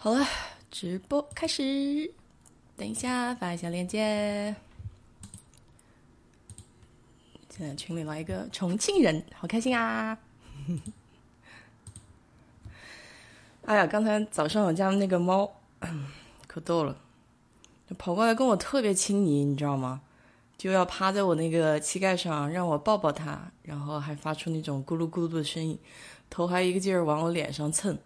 好了，直播开始。等一下，发一下链接。现在群里来一个重庆人，好开心啊！哎呀，刚才早上我家的那个猫 可逗了，跑过来跟我特别亲昵，你知道吗？就要趴在我那个膝盖上，让我抱抱它，然后还发出那种咕噜咕噜的声音，头还一个劲儿往我脸上蹭。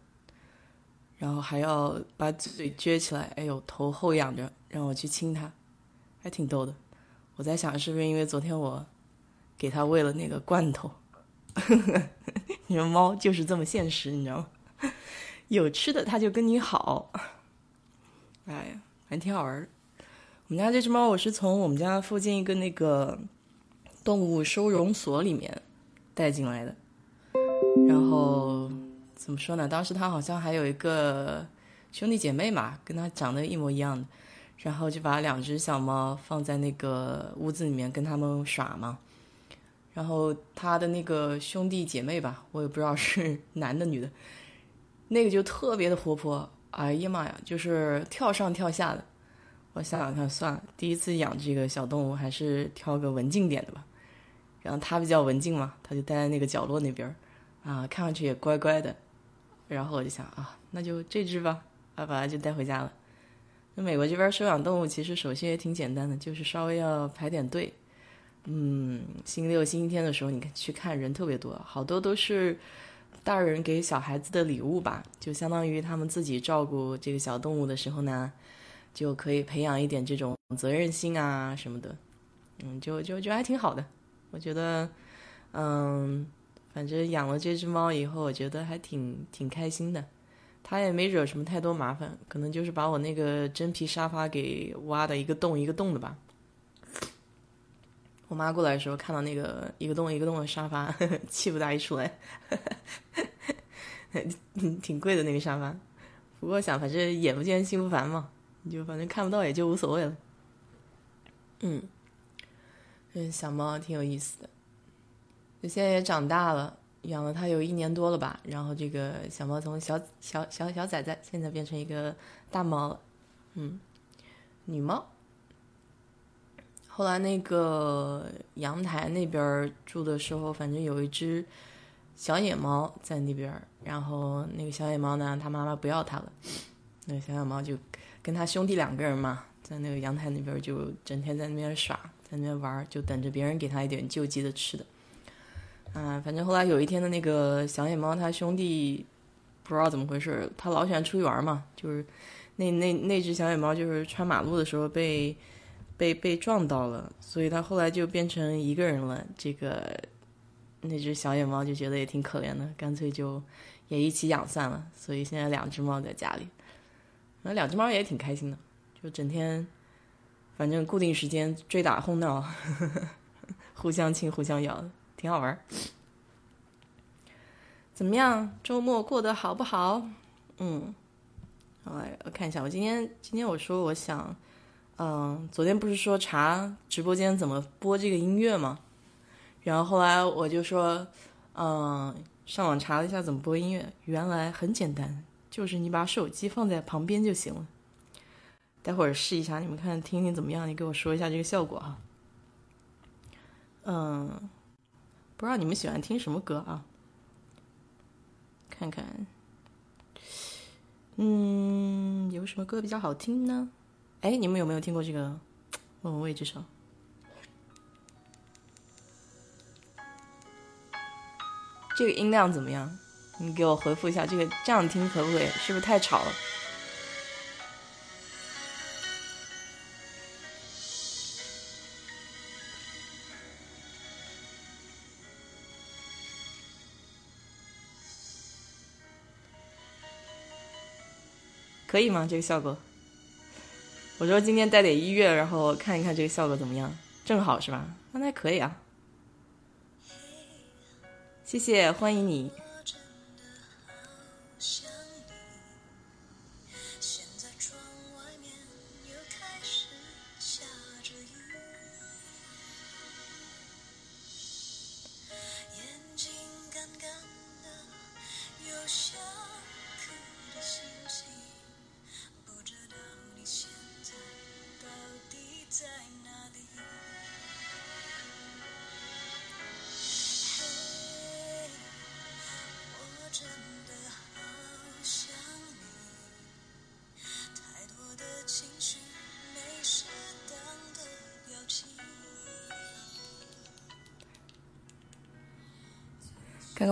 然后还要把嘴撅起来，哎呦，头后仰着，让我去亲它，还挺逗的。我在想，是不是因为昨天我给它喂了那个罐头？你说猫就是这么现实，你知道吗？有吃的它就跟你好。哎呀，还挺好玩我们家这只猫，我是从我们家附近一个那个动物收容所里面带进来的，然后。怎么说呢？当时他好像还有一个兄弟姐妹嘛，跟他长得一模一样的，然后就把两只小猫放在那个屋子里面跟他们耍嘛。然后他的那个兄弟姐妹吧，我也不知道是 男的女的，那个就特别的活泼，哎呀妈呀，就是跳上跳下的。我想想看，算了，第一次养这个小动物，还是挑个文静点的吧。然后它比较文静嘛，它就待在那个角落那边啊，看上去也乖乖的。然后我就想啊，那就这只吧，啊，把它就带回家了。那美国这边收养动物其实手续也挺简单的，就是稍微要排点队。嗯，星期六、星期天的时候，你去看人特别多，好多都是大人给小孩子的礼物吧，就相当于他们自己照顾这个小动物的时候呢，就可以培养一点这种责任心啊什么的。嗯，就就就还挺好的，我觉得，嗯。反正养了这只猫以后，我觉得还挺挺开心的。它也没惹什么太多麻烦，可能就是把我那个真皮沙发给挖的一个洞一个洞的吧。我妈过来的时候看到那个一个洞一个洞的沙发，气不打一处来，挺贵的那个沙发。不过想反正眼不见心不烦嘛，你就反正看不到也就无所谓了。嗯，嗯小猫挺有意思的。就现在也长大了，养了它有一年多了吧。然后这个小猫从小小小小崽崽，现在变成一个大猫了，嗯，女猫。后来那个阳台那边住的时候，反正有一只小野猫在那边。然后那个小野猫呢，它妈妈不要它了，那个小野猫就跟他兄弟两个人嘛，在那个阳台那边就整天在那边耍，在那边玩，就等着别人给他一点救济的吃的。啊，反正后来有一天的那个小野猫，它兄弟不知道怎么回事，它老喜欢出去玩嘛，就是那那那只小野猫就是穿马路的时候被被被撞到了，所以它后来就变成一个人了。这个那只小野猫就觉得也挺可怜的，干脆就也一起养算了。所以现在两只猫在家里，那两只猫也挺开心的，就整天反正固定时间追打哄闹，呵 呵互相亲互相咬。挺好玩怎么样？周末过得好不好？嗯，好来我看一下。我今天今天我说我想，嗯，昨天不是说查直播间怎么播这个音乐吗？然后后来我就说，嗯，上网查了一下怎么播音乐，原来很简单，就是你把手机放在旁边就行了。待会儿试一下，你们看听听怎么样？你给我说一下这个效果哈。嗯。不知道你们喜欢听什么歌啊？看看，嗯，有什么歌比较好听呢？哎，你们有没有听过这个《莫文蔚》这首？这个音量怎么样？你给我回复一下，这个这样听可不可以？是不是太吵了？可以吗？这个效果，我说今天带点音乐，然后看一看这个效果怎么样，正好是吧？那还可以啊。谢谢，欢迎你。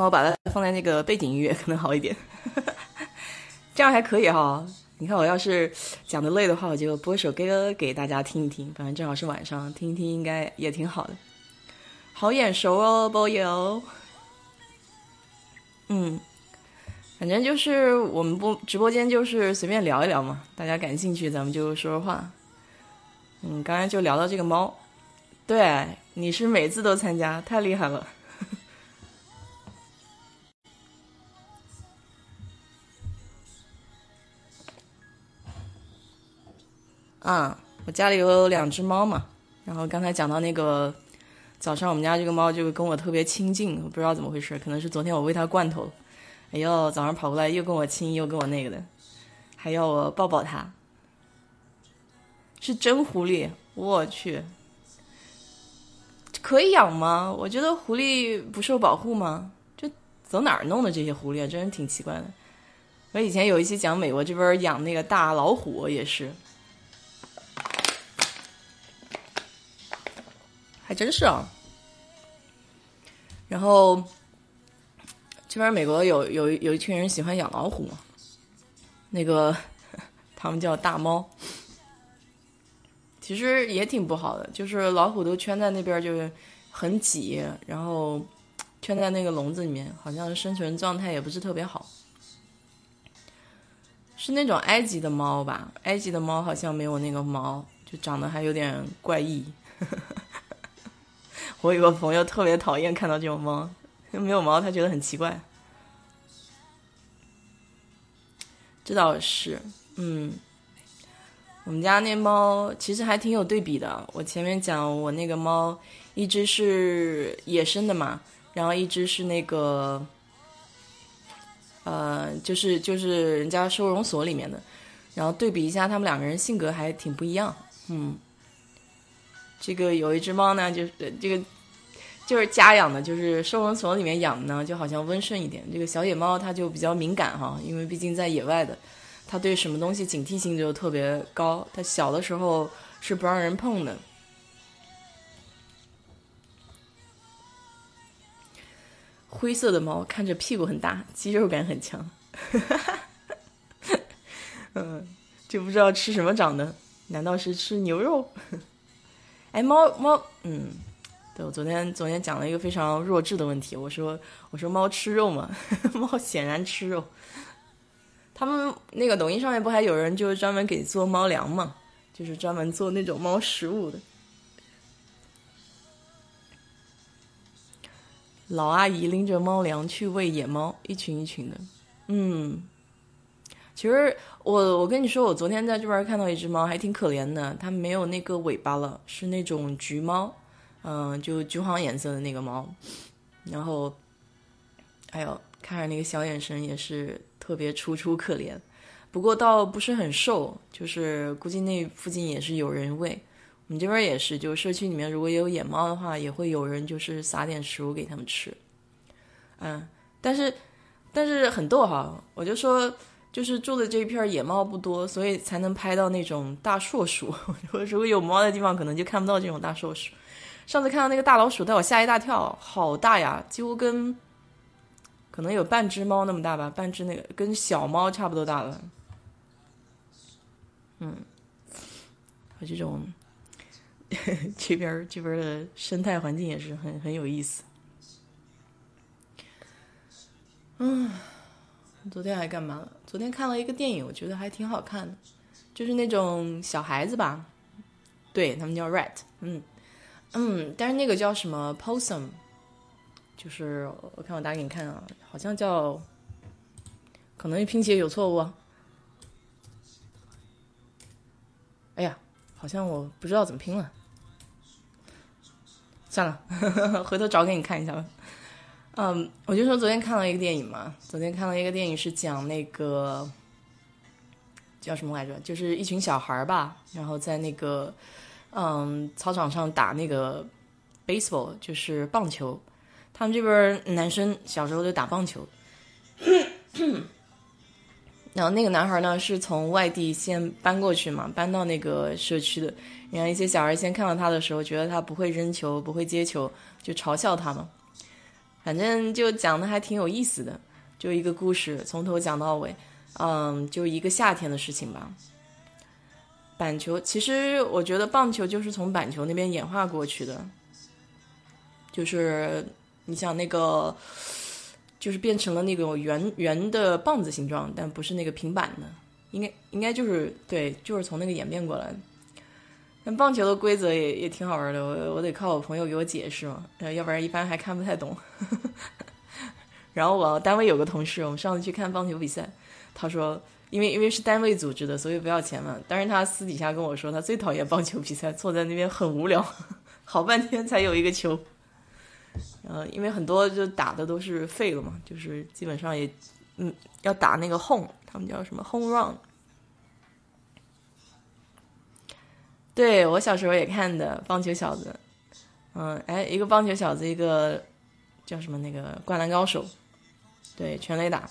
我把它放在那个背景音乐可能好一点，这样还可以哈。你看我要是讲的累的话，我就播首歌给大家听一听，反正正好是晚上听一听，应该也挺好的。好眼熟哦，波友。嗯，反正就是我们播直播间就是随便聊一聊嘛，大家感兴趣咱们就说说话。嗯，刚才就聊到这个猫，对，你是每次都参加，太厉害了。啊，我家里有两只猫嘛，然后刚才讲到那个早上，我们家这个猫就跟我特别亲近，不知道怎么回事，可能是昨天我喂它罐头，哎呦，早上跑过来又跟我亲又跟我那个的，还要我抱抱它，是真狐狸，我去，可以养吗？我觉得狐狸不受保护吗？这走哪儿弄的这些狐狸啊？真是挺奇怪的。我以前有一期讲美国这边养那个大老虎也是。还真是啊，然后这边美国有有有一群人喜欢养老虎，那个他们叫大猫，其实也挺不好的，就是老虎都圈在那边，就是很挤，然后圈在那个笼子里面，好像生存状态也不是特别好，是那种埃及的猫吧？埃及的猫好像没有那个毛，就长得还有点怪异。我有个朋友特别讨厌看到这种猫，没有毛，他觉得很奇怪。这倒是，嗯，我们家那猫其实还挺有对比的。我前面讲我那个猫，一只是野生的嘛，然后一只是那个，呃，就是就是人家收容所里面的，然后对比一下，他们两个人性格还挺不一样，嗯。这个有一只猫呢，就是这个就是家养的，就是收容所里面养的呢，就好像温顺一点。这个小野猫它就比较敏感哈，因为毕竟在野外的，它对什么东西警惕性就特别高。它小的时候是不让人碰的。灰色的猫看着屁股很大，肌肉感很强，嗯，就不知道吃什么长的，难道是吃牛肉？哎，猫猫，嗯，对我昨天昨天讲了一个非常弱智的问题，我说我说猫吃肉吗？猫显然吃肉。他们那个抖音上面不还有人就是专门给做猫粮嘛，就是专门做那种猫食物的。老阿姨拎着猫粮去喂野猫，一群一群的，嗯。其实我我跟你说，我昨天在这边看到一只猫，还挺可怜的。它没有那个尾巴了，是那种橘猫，嗯，就橘黄颜色的那个猫。然后，哎呦，看着那个小眼神也是特别楚楚可怜。不过倒不是很瘦，就是估计那附近也是有人喂。我们这边也是，就社区里面如果有野猫的话，也会有人就是撒点食物给他们吃。嗯，但是但是很逗哈，我就说。就是住的这一片野猫不多，所以才能拍到那种大硕鼠。如果有猫的地方，可能就看不到这种大硕鼠。上次看到那个大老鼠，带我吓一大跳，好大呀，几乎跟可能有半只猫那么大吧，半只那个跟小猫差不多大了。嗯，和这种 这边这边的生态环境也是很很有意思。嗯。昨天还干嘛？了？昨天看了一个电影，我觉得还挺好看的，就是那种小孩子吧，对他们叫 rat，嗯。嗯，但是那个叫什么？Possum，就是我看我打给你看啊，好像叫，可能拼写有错误，哎呀，好像我不知道怎么拼了，算了，回头找给你看一下吧。嗯，我就说昨天看了一个电影嘛，昨天看了一个电影是讲那个叫什么来着？就是一群小孩吧，然后在那个嗯操场上打那个 baseball，就是棒球。他们这边男生小时候就打棒球，然后那个男孩呢是从外地先搬过去嘛，搬到那个社区的。然后一些小孩先看到他的时候，觉得他不会扔球，不会接球，就嘲笑他嘛。反正就讲的还挺有意思的，就一个故事从头讲到尾，嗯，就一个夏天的事情吧。板球其实我觉得棒球就是从板球那边演化过去的，就是你想那个，就是变成了那种圆圆的棒子形状，但不是那个平板的，应该应该就是对，就是从那个演变过来的。但棒球的规则也也挺好玩的，我我得靠我朋友给我解释嘛，要不然一般还看不太懂。然后我单位有个同事，我们上次去看棒球比赛，他说，因为因为是单位组织的，所以不要钱嘛。但是他私底下跟我说，他最讨厌棒球比赛，坐在那边很无聊，好半天才有一个球。呃，因为很多就打的都是废了嘛，就是基本上也，嗯，要打那个 home，他们叫什么 home run。对我小时候也看的棒球小子，嗯，哎，一个棒球小子，一个叫什么那个灌篮高手，对，全垒打。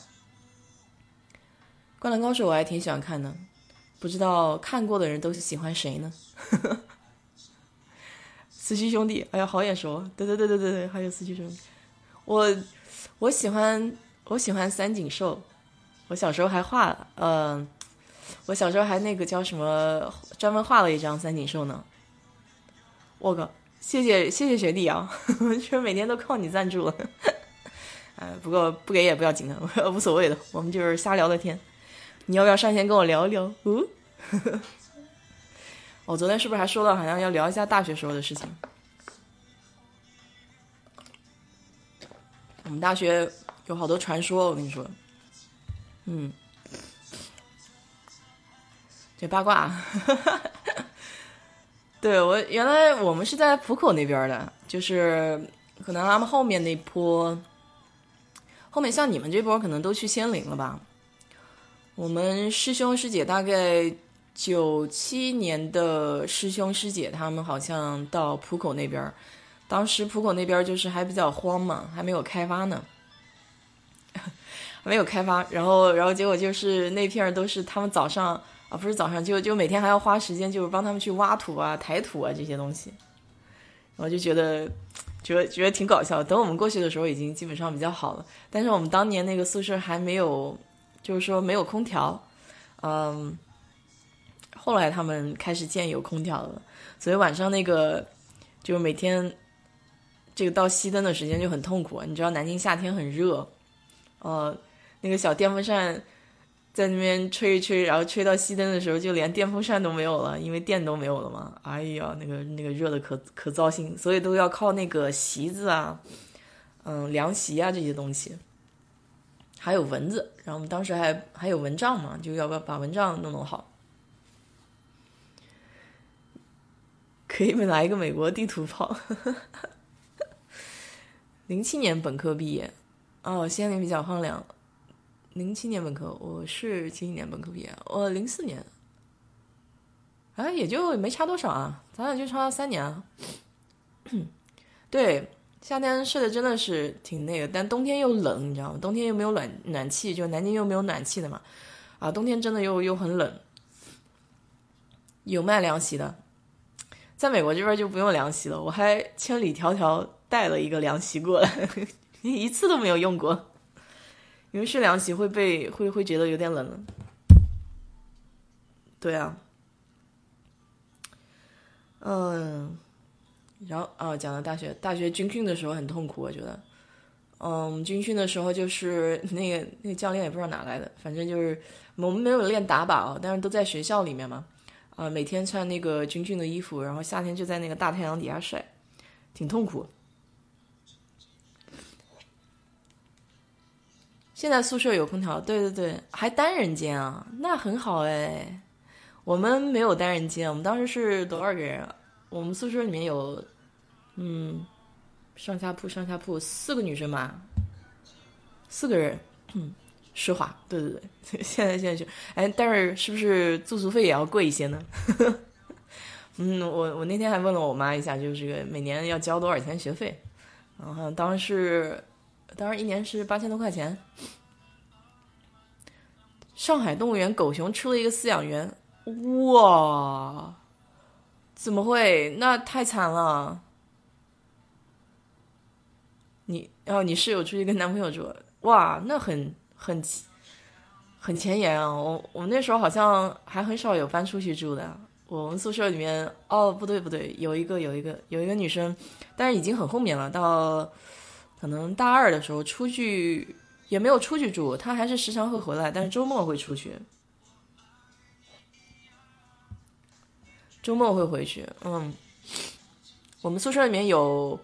灌篮高手我还挺喜欢看的，不知道看过的人都是喜欢谁呢？四驱兄弟，哎呀，好眼熟，对对对对对对，还有四驱兄弟。我我喜欢我喜欢三井寿，我小时候还画，嗯。我小时候还那个叫什么，专门画了一张三井寿呢。我靠，谢谢谢谢学弟啊，其 实每天都靠你赞助了。哎，不过不给也不要紧的，无所谓的，我们就是瞎聊的天。你要不要上线跟我聊一聊？嗯，我昨天是不是还说了，好像要聊一下大学时候的事情？我们大学有好多传说，我跟你说，嗯。这八卦，对我原来我们是在浦口那边的，就是可能他们后面那波，后面像你们这波可能都去仙林了吧？我们师兄师姐大概九七年的师兄师姐他们好像到浦口那边，当时浦口那边就是还比较荒嘛，还没有开发呢，没有开发，然后然后结果就是那片都是他们早上。啊，不是早上就就每天还要花时间，就是帮他们去挖土啊、抬土啊这些东西，我就觉得，觉得觉得挺搞笑。等我们过去的时候，已经基本上比较好了。但是我们当年那个宿舍还没有，就是说没有空调，嗯，后来他们开始建有空调了，所以晚上那个就是每天这个到熄灯的时间就很痛苦。你知道南京夏天很热，呃，那个小电风扇。在那边吹一吹，然后吹到熄灯的时候，就连电风扇都没有了，因为电都没有了嘛。哎呀，那个那个热的可可糟心，所以都要靠那个席子啊，嗯，凉席啊这些东西，还有蚊子。然后我们当时还还有蚊帐嘛，就要不要把蚊帐弄弄好？可以拿一个美国地图炮。零七年本科毕业，哦，仙林比较荒凉。零七年本科，我是七一年本科毕业，我零四年，哎，也就没差多少啊，咱俩就差三年啊。对，夏天睡的真的是挺那个，但冬天又冷，你知道吗？冬天又没有暖暖气，就南京又没有暖气的嘛，啊，冬天真的又又很冷。有卖凉席的，在美国这边就不用凉席了，我还千里迢迢带了一个凉席过来，一次都没有用过。因为睡凉席会被会会觉得有点冷，对啊，嗯，然后啊，讲到大学，大学军训的时候很痛苦，我觉得，嗯，军训的时候就是那个那个教练也不知道哪来的，反正就是我们没有练打靶，但是都在学校里面嘛，啊，每天穿那个军训的衣服，然后夏天就在那个大太阳底下晒，挺痛苦。现在宿舍有空调，对对对，还单人间啊，那很好哎。我们没有单人间，我们当时是多少个人？我们宿舍里面有，嗯，上下铺上下铺四个女生吧，四个人，嗯，实话，对对对，现在现在就，哎，但是是不是住宿费也要贵一些呢？嗯，我我那天还问了我妈一下，就是这个每年要交多少钱学费，然后当时。当然，一年是八千多块钱。上海动物园狗熊出了一个饲养员，哇！怎么会？那太惨了！你哦你室友出去跟男朋友住，哇，那很很很前沿啊！我我们那时候好像还很少有搬出去住的。我们宿舍里面，哦，不对不对，有一个有一个有一个女生，但是已经很后面了，到可能大二的时候出去也没有出去住，他还是时常会回来，但是周末会出去。周末会回去，嗯，我们宿舍里面有，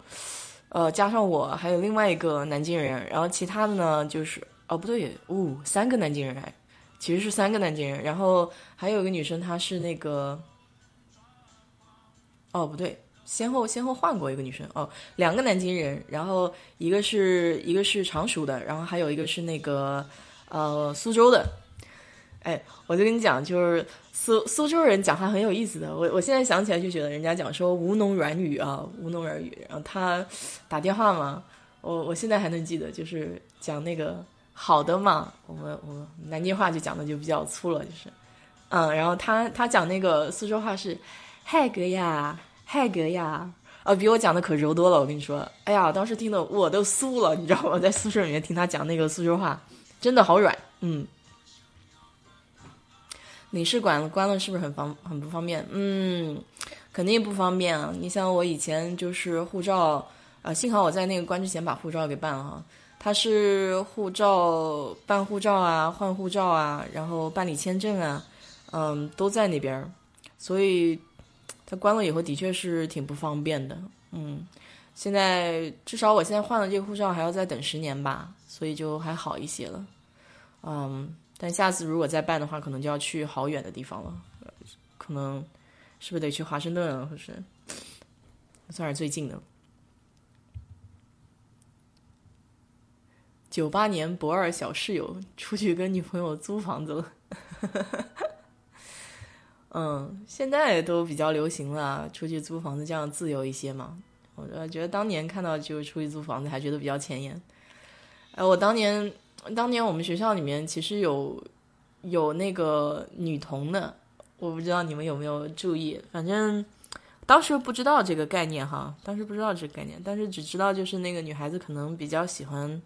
呃，加上我还有另外一个南京人，然后其他的呢就是，哦，不对，哦，三个南京人，其实是三个南京人，然后还有一个女生，她是那个，哦，不对，先后先后换过一个女生，哦，两个南京人，然后一个是一个是常熟的，然后还有一个是那个，呃，苏州的。哎，我就跟你讲，就是苏苏州人讲话很有意思的。我我现在想起来就觉得，人家讲说吴侬软语啊，吴侬软语。然后他打电话嘛，我我现在还能记得，就是讲那个好的嘛。我们我们南京话就讲的就比较粗了，就是，嗯，然后他他讲那个苏州话是嗨哥呀，泰格呀，啊，比我讲的可柔多了。我跟你说，哎呀，当时听的我都酥了，你知道吗？在宿舍里面听他讲那个苏州话，真的好软，嗯。领事馆关了是不是很方很不方便？嗯，肯定不方便啊！你像我以前就是护照啊，幸好我在那个关之前把护照给办了哈。他是护照办护照啊，换护照啊，然后办理签证啊，嗯，都在那边，所以他关了以后的确是挺不方便的。嗯，现在至少我现在换了这个护照还要再等十年吧，所以就还好一些了。嗯。但下次如果再办的话，可能就要去好远的地方了，可能是不是得去华盛顿啊？或是算是最近的。九八年博二小室友出去跟女朋友租房子了，嗯，现在都比较流行了，出去租房子这样自由一些嘛。我觉得当年看到就出去租房子，还觉得比较前沿。哎，我当年。当年我们学校里面其实有有那个女童的，我不知道你们有没有注意。反正当时不知道这个概念哈，当时不知道这个概念，但是只知道就是那个女孩子可能比较喜欢，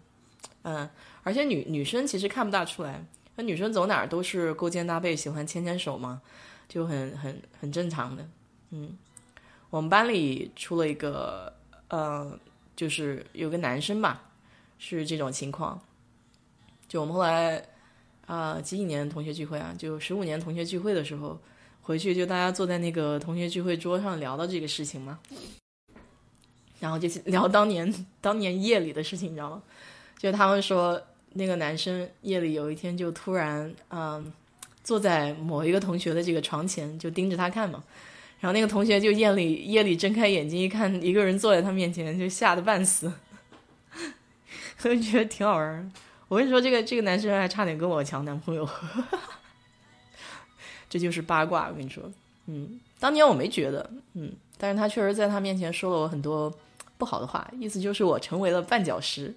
嗯，而且女女生其实看不大出来，那女生走哪儿都是勾肩搭背，喜欢牵牵手嘛，就很很很正常的。嗯，我们班里出了一个，呃，就是有个男生吧，是这种情况。就我们后来，啊，几几年同学聚会啊？就十五年同学聚会的时候，回去就大家坐在那个同学聚会桌上聊到这个事情嘛，然后就聊当年当年夜里的事情，你知道吗？就他们说那个男生夜里有一天就突然嗯坐在某一个同学的这个床前，就盯着他看嘛，然后那个同学就夜里夜里睁开眼睛一看，一个人坐在他面前，就吓得半死，我就觉得挺好玩。我跟你说，这个这个男生还差点跟我抢男朋友，这就是八卦。我跟你说，嗯，当年我没觉得，嗯，但是他确实在他面前说了我很多不好的话，意思就是我成为了绊脚石。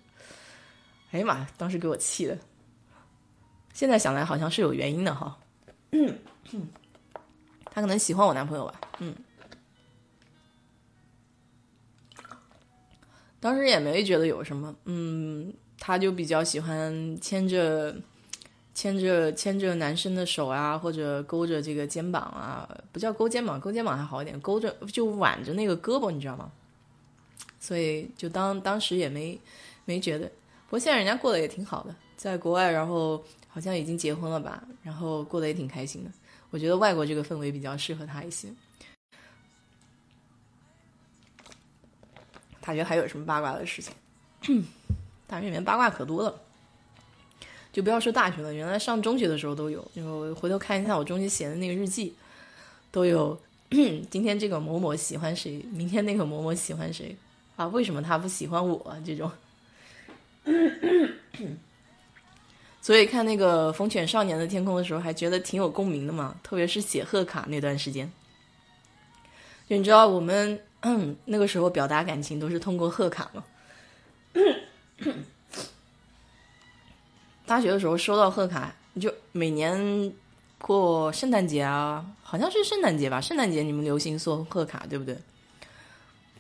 哎呀妈，当时给我气的。现在想来好像是有原因的哈，嗯 他可能喜欢我男朋友吧，嗯，当时也没觉得有什么，嗯。他就比较喜欢牵着牵着牵着男生的手啊，或者勾着这个肩膀啊，不叫勾肩膀，勾肩膀还好一点，勾着就挽着那个胳膊，你知道吗？所以就当当时也没没觉得，不过现在人家过得也挺好的，在国外，然后好像已经结婚了吧，然后过得也挺开心的。我觉得外国这个氛围比较适合他一些。大学还有什么八卦的事情？大学里面八卦可多了，就不要说大学了，原来上中学的时候都有。就回头看一下我中学写的那个日记，都有。今天这个某某喜欢谁，明天那个某某喜欢谁啊？为什么他不喜欢我？这种。所以看那个《风犬少年的天空》的时候，还觉得挺有共鸣的嘛。特别是写贺卡那段时间，就你知道我们 那个时候表达感情都是通过贺卡嘛。大学的时候收到贺卡，你就每年过圣诞节啊，好像是圣诞节吧？圣诞节你们流行送贺卡，对不对？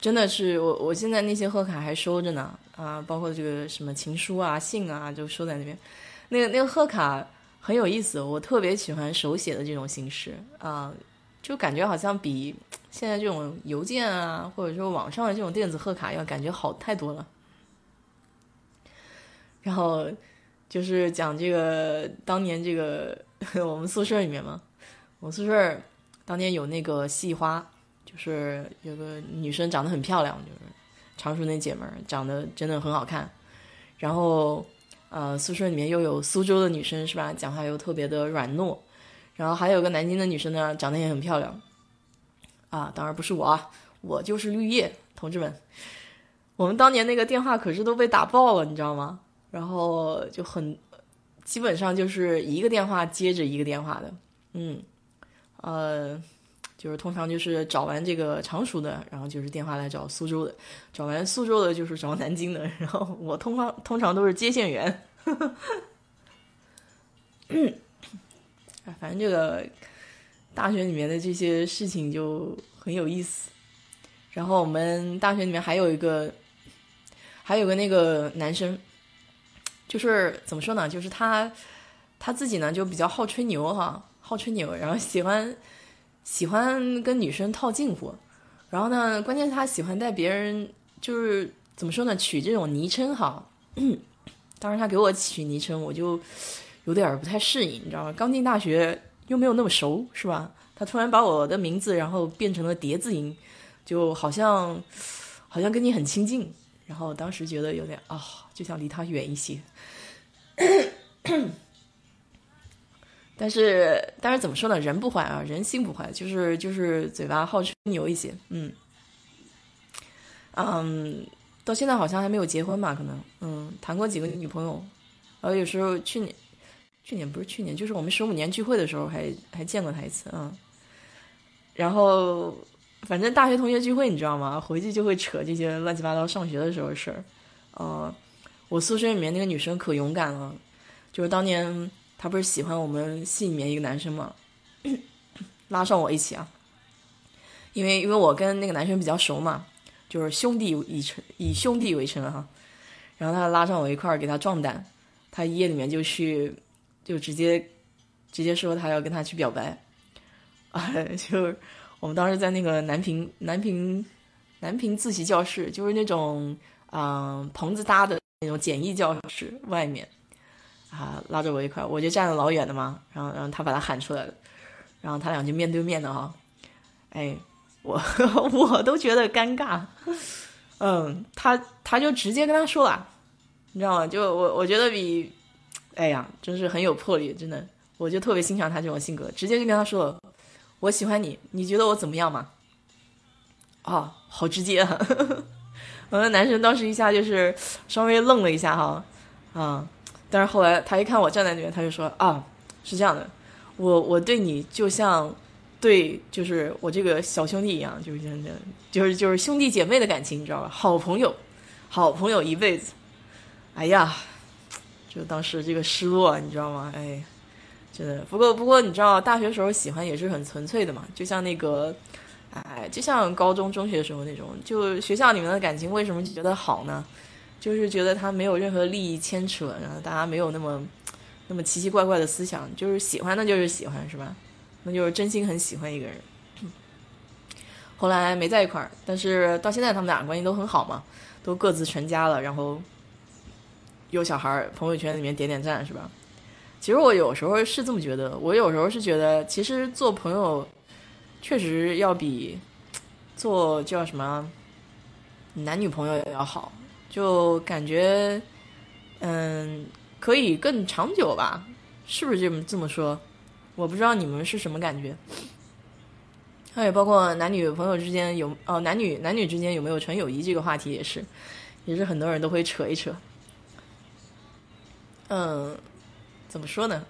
真的是我，我现在那些贺卡还收着呢。啊，包括这个什么情书啊、信啊，就收在那边。那个那个贺卡很有意思，我特别喜欢手写的这种形式啊，就感觉好像比现在这种邮件啊，或者说网上的这种电子贺卡要感觉好太多了。然后就是讲这个当年这个 我们宿舍里面嘛，我宿舍当年有那个系花。就是有个女生长得很漂亮，就是常熟那姐们儿长得真的很好看。然后，呃，宿舍里面又有苏州的女生是吧？讲话又特别的软糯。然后还有个南京的女生呢，长得也很漂亮。啊，当然不是我啊，我就是绿叶同志们。我们当年那个电话可是都被打爆了，你知道吗？然后就很基本上就是一个电话接着一个电话的，嗯，呃。就是通常就是找完这个常熟的，然后就是电话来找苏州的，找完苏州的，就是找南京的，然后我通常通常都是接线员。嗯，反正这个大学里面的这些事情就很有意思。然后我们大学里面还有一个，还有个那个男生，就是怎么说呢？就是他他自己呢就比较好吹牛哈，好吹牛，然后喜欢。喜欢跟女生套近乎，然后呢，关键是他喜欢带别人，就是怎么说呢，取这种昵称哈。当时他给我取昵称，我就有点不太适应，你知道吗？刚进大学又没有那么熟，是吧？他突然把我的名字然后变成了叠字音，就好像好像跟你很亲近，然后当时觉得有点啊，就想离他远一些。但是，但是怎么说呢？人不坏啊，人心不坏，就是就是嘴巴好吹牛一些，嗯，嗯，到现在好像还没有结婚吧？可能，嗯，谈过几个女朋友，然后有时候去年，去年不是去年，就是我们十五年聚会的时候还还见过他一次，嗯，然后反正大学同学聚会你知道吗？回去就会扯这些乱七八糟上学的时候的事儿，呃，我宿舍里面那个女生可勇敢了，就是当年。他不是喜欢我们系里面一个男生吗？拉上我一起啊，因为因为我跟那个男生比较熟嘛，就是兄弟以称以兄弟为称哈。然后他拉上我一块儿给他壮胆，他夜里面就去就直接直接说他要跟他去表白啊，就是我们当时在那个南平南平南平自习教室，就是那种嗯棚子搭的那种简易教室外面。啊，拉着我一块，我就站得老远的嘛，然后，然后他把他喊出来了，然后他俩就面对面的哈，哎，我 我都觉得尴尬，嗯，他他就直接跟他说了，你知道吗？就我我觉得比，哎呀，真是很有魄力，真的，我就特别欣赏他这种性格，直接就跟他说，我喜欢你，你觉得我怎么样嘛？啊，好直接啊！我们男生当时一下就是稍微愣了一下哈，啊。但是后来他一看我站在那边，他就说啊，是这样的，我我对你就像对就是我这个小兄弟一样，就是这样，就是就是兄弟姐妹的感情，你知道吧？好朋友，好朋友一辈子。哎呀，就当时这个失落，你知道吗？哎，真的。不过不过你知道，大学时候喜欢也是很纯粹的嘛，就像那个，哎，就像高中中学时候那种，就学校里面的感情，为什么就觉得好呢？就是觉得他没有任何利益牵扯，然后大家没有那么那么奇奇怪怪的思想，就是喜欢那就是喜欢，是吧？那就是真心很喜欢一个人。后来没在一块儿，但是到现在他们俩关系都很好嘛，都各自成家了，然后有小孩儿，朋友圈里面点点赞，是吧？其实我有时候是这么觉得，我有时候是觉得，其实做朋友确实要比做叫什么男女朋友要好。就感觉，嗯，可以更长久吧？是不是这么这么说？我不知道你们是什么感觉。还有包括男女朋友之间有哦，男女男女之间有没有纯友谊这个话题也是，也是很多人都会扯一扯。嗯，怎么说呢？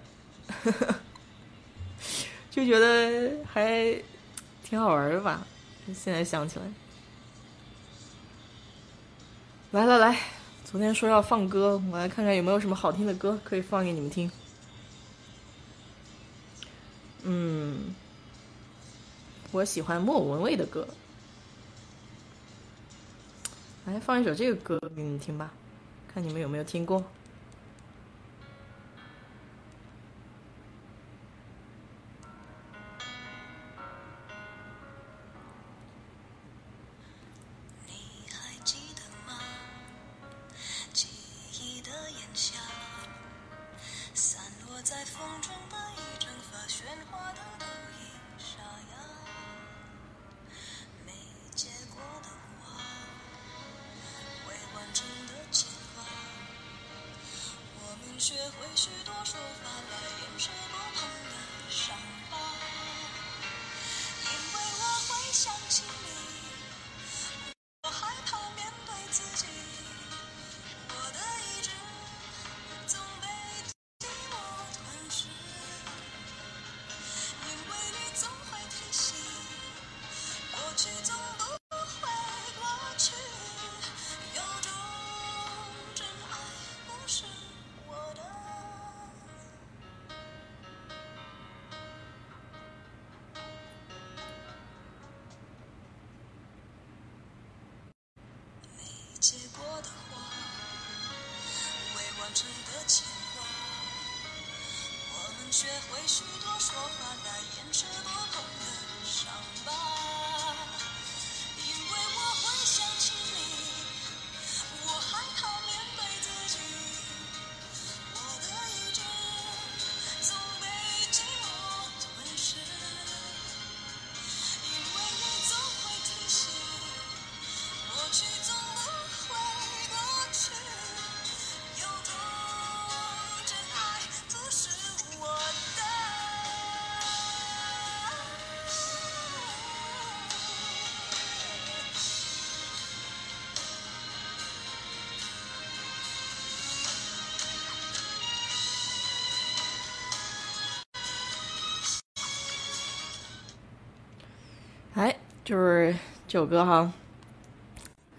就觉得还挺好玩的吧？现在想起来。来来来，昨天说要放歌，我来看看有没有什么好听的歌可以放给你们听。嗯，我喜欢莫文蔚的歌。来放一首这个歌给你们听吧，看你们有没有听过。执的牵挂，我们学会许多说话来掩饰。就是这首歌哈，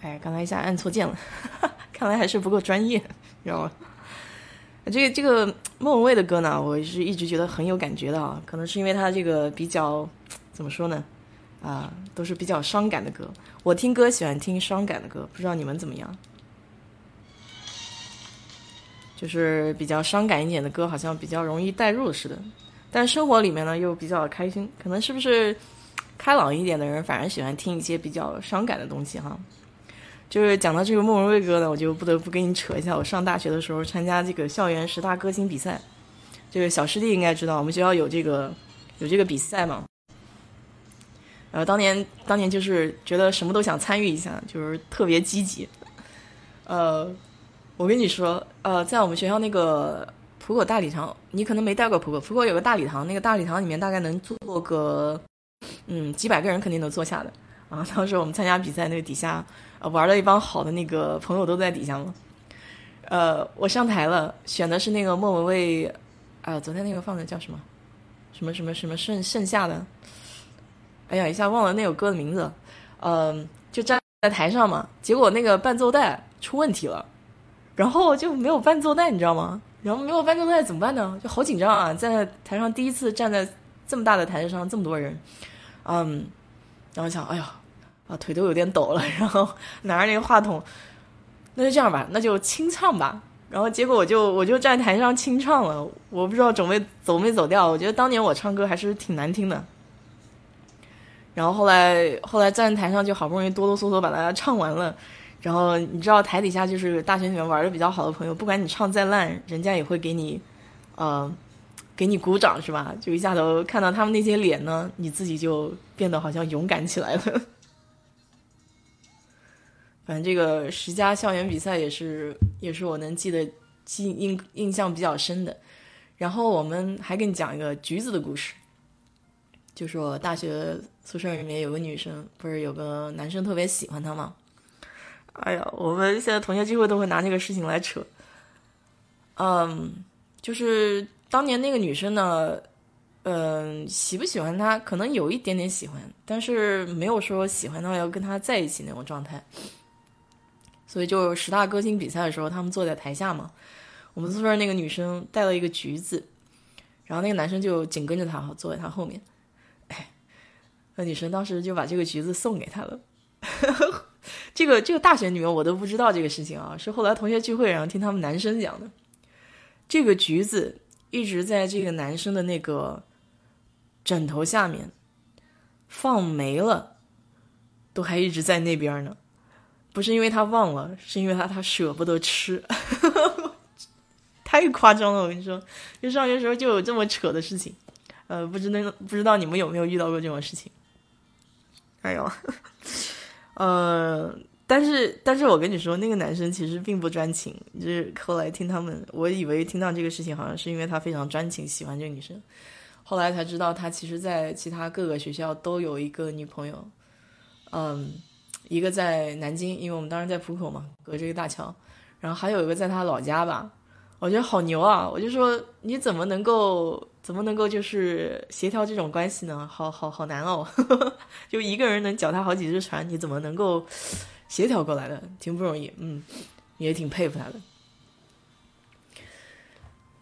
哎，刚才一下按错键了，看来还是不够专业，知道吗？这个这个莫文蔚的歌呢，我是一直觉得很有感觉的啊，可能是因为他这个比较怎么说呢？啊，都是比较伤感的歌。我听歌喜欢听伤感的歌，不知道你们怎么样？就是比较伤感一点的歌，好像比较容易代入似的，但生活里面呢又比较开心，可能是不是？开朗一点的人反而喜欢听一些比较伤感的东西哈。就是讲到这个莫文蔚歌呢，我就不得不跟你扯一下。我上大学的时候参加这个校园十大歌星比赛，就是小师弟应该知道，我们学校有这个有这个比赛嘛。然后当年当年就是觉得什么都想参与一下，就是特别积极。呃，我跟你说，呃，在我们学校那个浦口大礼堂，你可能没带过浦口，浦口有个大礼堂，那个大礼堂里面大概能坐个。嗯，几百个人肯定能坐下的啊！当时我们参加比赛，那个底下玩的一帮好的那个朋友都在底下嘛。呃，我上台了，选的是那个莫文蔚，啊，昨天那个放的叫什么？什么什么什么盛盛夏的？哎呀，一下忘了那首歌的名字。嗯，就站在台上嘛，结果那个伴奏带出问题了，然后就没有伴奏带，你知道吗？然后没有伴奏带怎么办呢？就好紧张啊！在台上第一次站在这么大的台子上，这么多人。嗯，然后想，哎呀，啊，腿都有点抖了。然后拿着那个话筒，那就这样吧，那就清唱吧。然后结果我就我就站台上清唱了，我不知道走没走没走调。我觉得当年我唱歌还是挺难听的。然后后来后来站在台上就好不容易哆哆嗦嗦把大家唱完了。然后你知道台底下就是大学里面玩的比较好的朋友，不管你唱再烂，人家也会给你，呃。给你鼓掌是吧？就一下头看到他们那些脸呢，你自己就变得好像勇敢起来了。反正这个十佳校园比赛也是，也是我能记得记印印象比较深的。然后我们还给你讲一个橘子的故事，就说大学宿舍里面有个女生，不是有个男生特别喜欢她吗？哎呀，我们现在同学聚会都会拿这个事情来扯。嗯，就是。当年那个女生呢，嗯，喜不喜欢他？可能有一点点喜欢，但是没有说喜欢到要跟他在一起那种状态。所以就十大歌星比赛的时候，他们坐在台下嘛，我们宿舍那个女生带了一个橘子，然后那个男生就紧跟着她，坐在她后面。哎，那女生当时就把这个橘子送给他了。这个这个大学里面我都不知道这个事情啊，是后来同学聚会然后听他们男生讲的。这个橘子一直在这个男生的那个枕头下面放没了，都还一直在那边呢。不是因为他忘了，是因为他他舍不得吃，太夸张了。我跟你说，就上学时候就有这么扯的事情。呃，不知道不知道你们有没有遇到过这种事情？哎呦，呃，但是但是我跟你说，那个男生其实并不专情。就是后来听他们，我以为听到这个事情，好像是因为他非常专情，喜欢这个女生。后来才知道，他其实在其他各个学校都有一个女朋友。嗯，一个在南京，因为我们当时在浦口嘛，隔着一个大桥。然后还有一个在他老家吧。我觉得好牛啊！我就说你怎么能够怎么能够就是协调这种关系呢？好好好难哦！就一个人能脚踏好几只船，你怎么能够协调过来的？挺不容易，嗯，也挺佩服他的。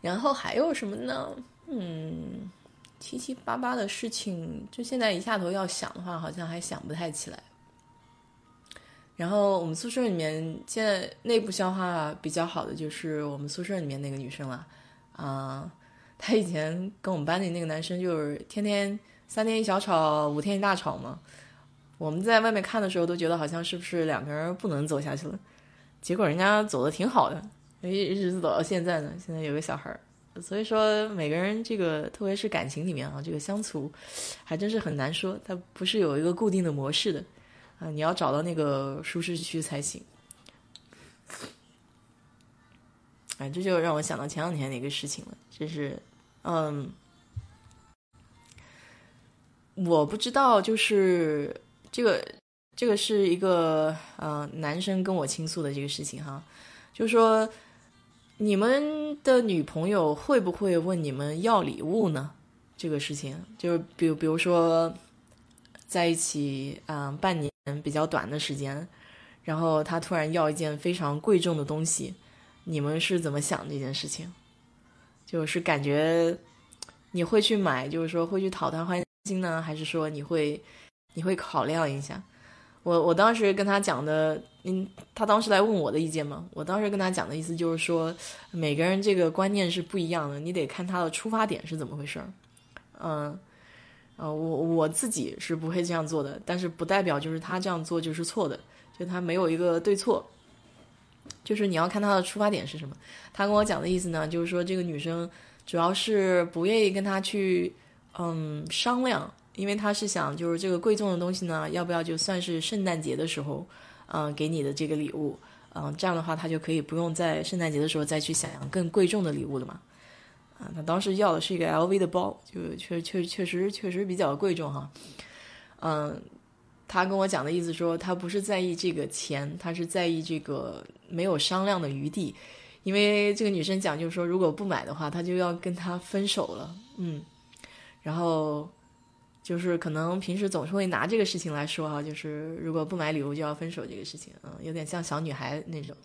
然后还有什么呢？嗯，七七八八的事情，就现在一下头要想的话，好像还想不太起来。然后我们宿舍里面现在内部消化比较好的就是我们宿舍里面那个女生了，啊，她以前跟我们班里那个男生就是天天三天一小吵，五天一大吵嘛。我们在外面看的时候都觉得好像是不是两个人不能走下去了，结果人家走的挺好的，一一直走到现在呢。现在有个小孩儿，所以说每个人这个特别是感情里面啊，这个相处还真是很难说，它不是有一个固定的模式的。啊，你要找到那个舒适区才行。哎，这就让我想到前两天的一个事情了，就是，嗯，我不知道，就是这个，这个是一个呃男生跟我倾诉的这个事情哈，就是说你们的女朋友会不会问你们要礼物呢？这个事情，就是比如比如说在一起嗯半年。比较短的时间，然后他突然要一件非常贵重的东西，你们是怎么想这件事情？就是感觉你会去买，就是说会去讨他欢心呢，还是说你会你会考量一下？我我当时跟他讲的，嗯，他当时来问我的意见嘛，我当时跟他讲的意思就是说，每个人这个观念是不一样的，你得看他的出发点是怎么回事儿，嗯。呃，我我自己是不会这样做的，但是不代表就是他这样做就是错的，就他没有一个对错，就是你要看他的出发点是什么。他跟我讲的意思呢，就是说这个女生主要是不愿意跟他去嗯商量，因为他是想就是这个贵重的东西呢，要不要就算是圣诞节的时候嗯给你的这个礼物，嗯这样的话他就可以不用在圣诞节的时候再去想要更贵重的礼物了嘛。啊他当时要的是一个 LV 的包，就确确确实确实比较贵重哈。嗯，他跟我讲的意思说，他不是在意这个钱，他是在意这个没有商量的余地。因为这个女生讲，就是说如果不买的话，他就要跟他分手了。嗯，然后就是可能平时总是会拿这个事情来说哈，就是如果不买礼物就要分手这个事情，嗯，有点像小女孩那种。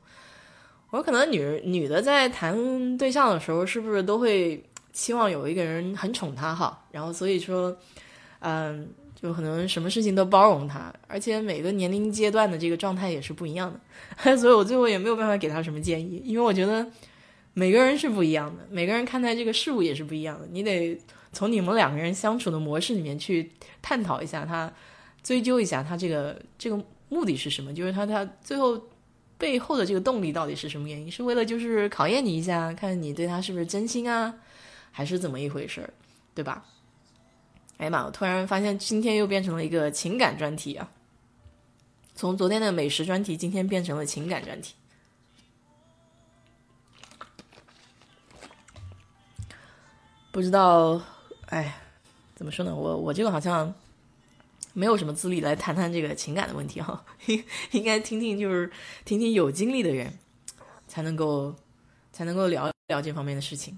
我，可能女女的在谈对象的时候，是不是都会期望有一个人很宠她哈？然后所以说，嗯，就可能什么事情都包容她，而且每个年龄阶段的这个状态也是不一样的。所以我最后也没有办法给她什么建议，因为我觉得每个人是不一样的，每个人看待这个事物也是不一样的。你得从你们两个人相处的模式里面去探讨一下，他追究一下他这个这个目的是什么，就是他他最后。背后的这个动力到底是什么原因？是为了就是考验你一下，看你对他是不是真心啊，还是怎么一回事儿，对吧？哎呀妈！我突然发现今天又变成了一个情感专题啊！从昨天的美食专题，今天变成了情感专题。不知道，哎，怎么说呢？我我这个好像。没有什么资历来谈谈这个情感的问题哈，应应该听听就是听听有经历的人，才能够才能够聊聊这方面的事情。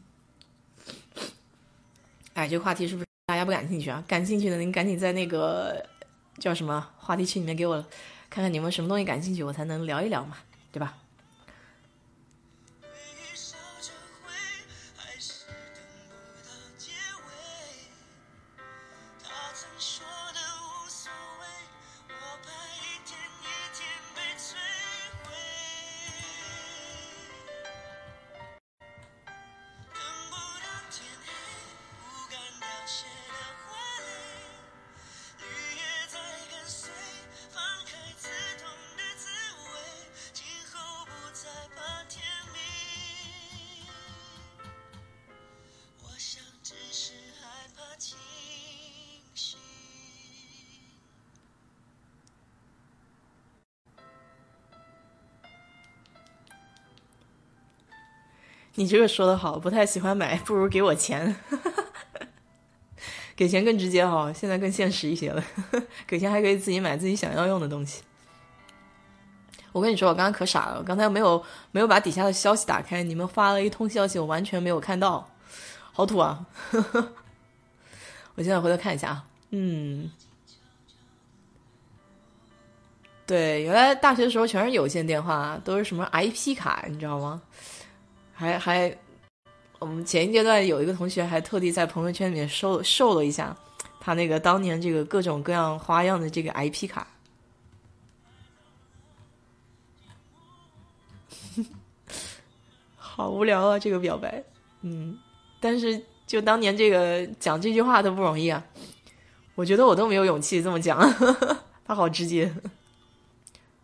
哎，这个话题是不是大家不感兴趣啊？感兴趣的您赶紧在那个叫什么话题区里面给我看看你们什么东西感兴趣，我才能聊一聊嘛，对吧？你这个说的好，不太喜欢买，不如给我钱，给钱更直接哈，现在更现实一些了，给钱还可以自己买自己想要用的东西。我跟你说，我刚刚可傻了，我刚才没有没有把底下的消息打开，你们发了一通消息，我完全没有看到，好土啊！我现在回头看一下啊，嗯，对，原来大学的时候全是有线电话，都是什么 IP 卡，你知道吗？还还，我们前一阶段有一个同学还特地在朋友圈里面收售了一下他那个当年这个各种各样花样的这个 IP 卡。好无聊啊，这个表白，嗯，但是就当年这个讲这句话都不容易啊，我觉得我都没有勇气这么讲，他好直接。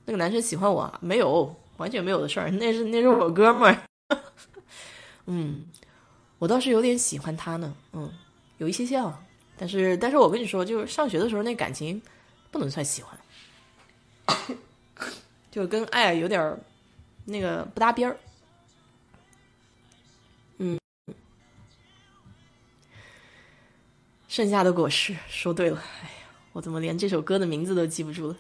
那个男生喜欢我没有？完全没有的事儿，那是那是我哥们儿。嗯，我倒是有点喜欢他呢，嗯，有一些些啊，但是但是我跟你说，就是上学的时候那感情不能算喜欢，就跟爱有点那个不搭边儿。嗯剩下的果实，说对了。哎呀，我怎么连这首歌的名字都记不住了？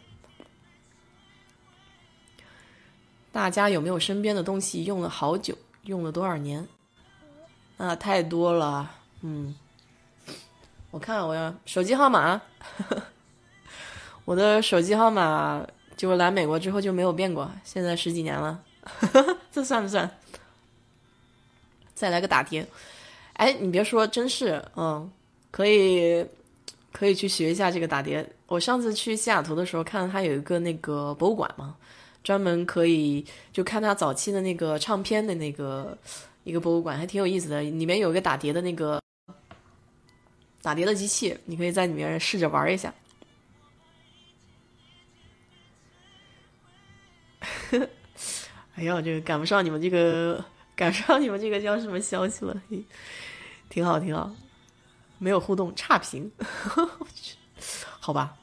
大家有没有身边的东西用了好久，用了多少年？啊，太多了。嗯，我看我要手机号码，我的手机号码就来美国之后就没有变过，现在十几年了，这算不算？再来个打碟。哎，你别说，真是，嗯。可以，可以去学一下这个打碟。我上次去西雅图的时候，看到他有一个那个博物馆嘛，专门可以就看他早期的那个唱片的那个一个博物馆，还挺有意思的。里面有一个打碟的那个打碟的机器，你可以在里面试着玩一下。哎呀，这个赶不上你们这个，赶不上你们这个叫什么消息了？挺好，挺好。没有互动，差评，我 去好吧。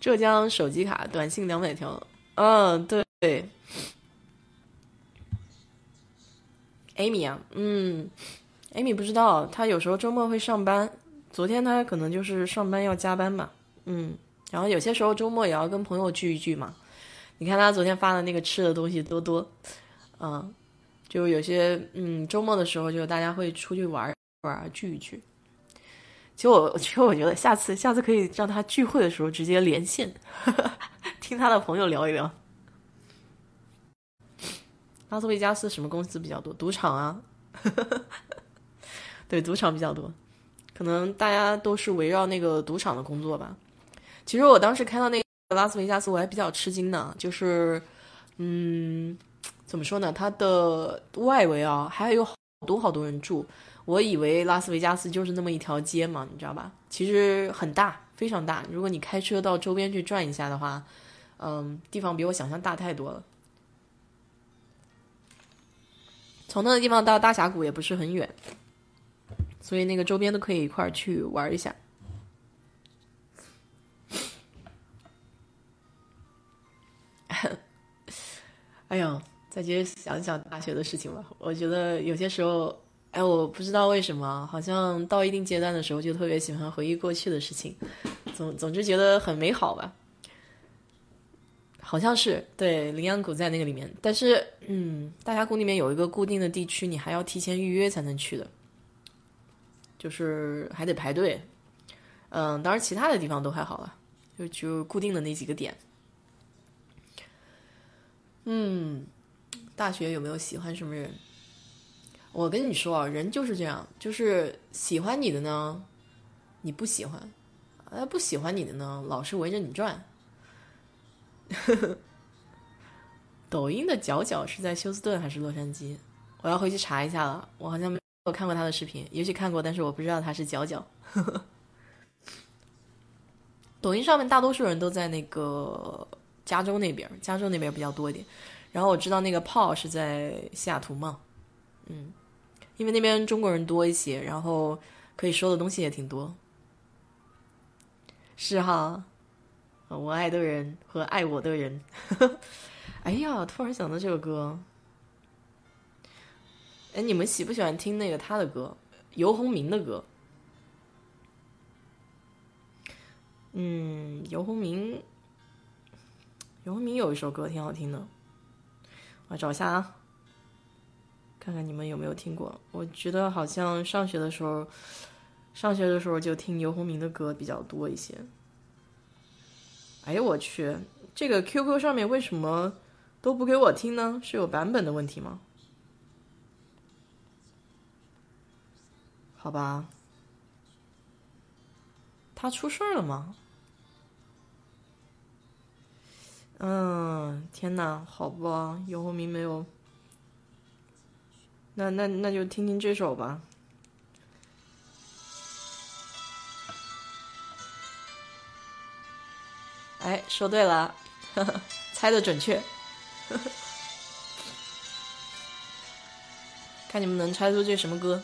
浙江手机卡短信两百条，嗯，对，Amy 啊，嗯，Amy 不知道，他有时候周末会上班，昨天他可能就是上班要加班嘛，嗯，然后有些时候周末也要跟朋友聚一聚嘛。你看他昨天发的那个吃的东西多多，嗯。就有些嗯，周末的时候，就大家会出去玩玩聚一聚。其实我，其实我觉得下次下次可以让他聚会的时候直接连线，听他的朋友聊一聊。拉斯维加斯什么公司比较多？赌场啊，对，赌场比较多，可能大家都是围绕那个赌场的工作吧。其实我当时看到那个拉斯维加斯，我还比较吃惊呢，就是嗯。怎么说呢？它的外围啊，还有好多好多人住。我以为拉斯维加斯就是那么一条街嘛，你知道吧？其实很大，非常大。如果你开车到周边去转一下的话，嗯，地方比我想象大太多了。从那个地方到大峡谷也不是很远，所以那个周边都可以一块儿去玩一下。哎呦！再接着想想大学的事情吧。我觉得有些时候，哎，我不知道为什么，好像到一定阶段的时候，就特别喜欢回忆过去的事情，总总之觉得很美好吧。好像是对羚羊谷在那个里面，但是，嗯，大峡谷里面有一个固定的地区，你还要提前预约才能去的，就是还得排队。嗯，当然其他的地方都还好了，就就固定的那几个点。嗯。大学有没有喜欢什么人？我跟你说啊，人就是这样，就是喜欢你的呢，你不喜欢；，呃，不喜欢你的呢，老是围着你转。抖音的角角是在休斯顿还是洛杉矶？我要回去查一下了。我好像没有看过他的视频，也许看过，但是我不知道他是角角。抖音上面大多数人都在那个加州那边，加州那边比较多一点。然后我知道那个炮是在西雅图嘛，嗯，因为那边中国人多一些，然后可以说的东西也挺多。是哈，我爱的人和爱我的人，哎呀，突然想到这个歌。哎，你们喜不喜欢听那个他的歌？游鸿明的歌？嗯，游鸿明，游鸿明有一首歌挺好听的，我找一下啊，看看你们有没有听过。我觉得好像上学的时候，上学的时候就听游鸿明的歌比较多一些。哎呦我去，这个 QQ 上面为什么都不给我听呢？是有版本的问题吗？好吧，他出事儿了吗？嗯，天哪，好吧，游鸿明没有，那那那就听听这首吧。哎，说对了，猜的准确，看你们能猜出这什么歌。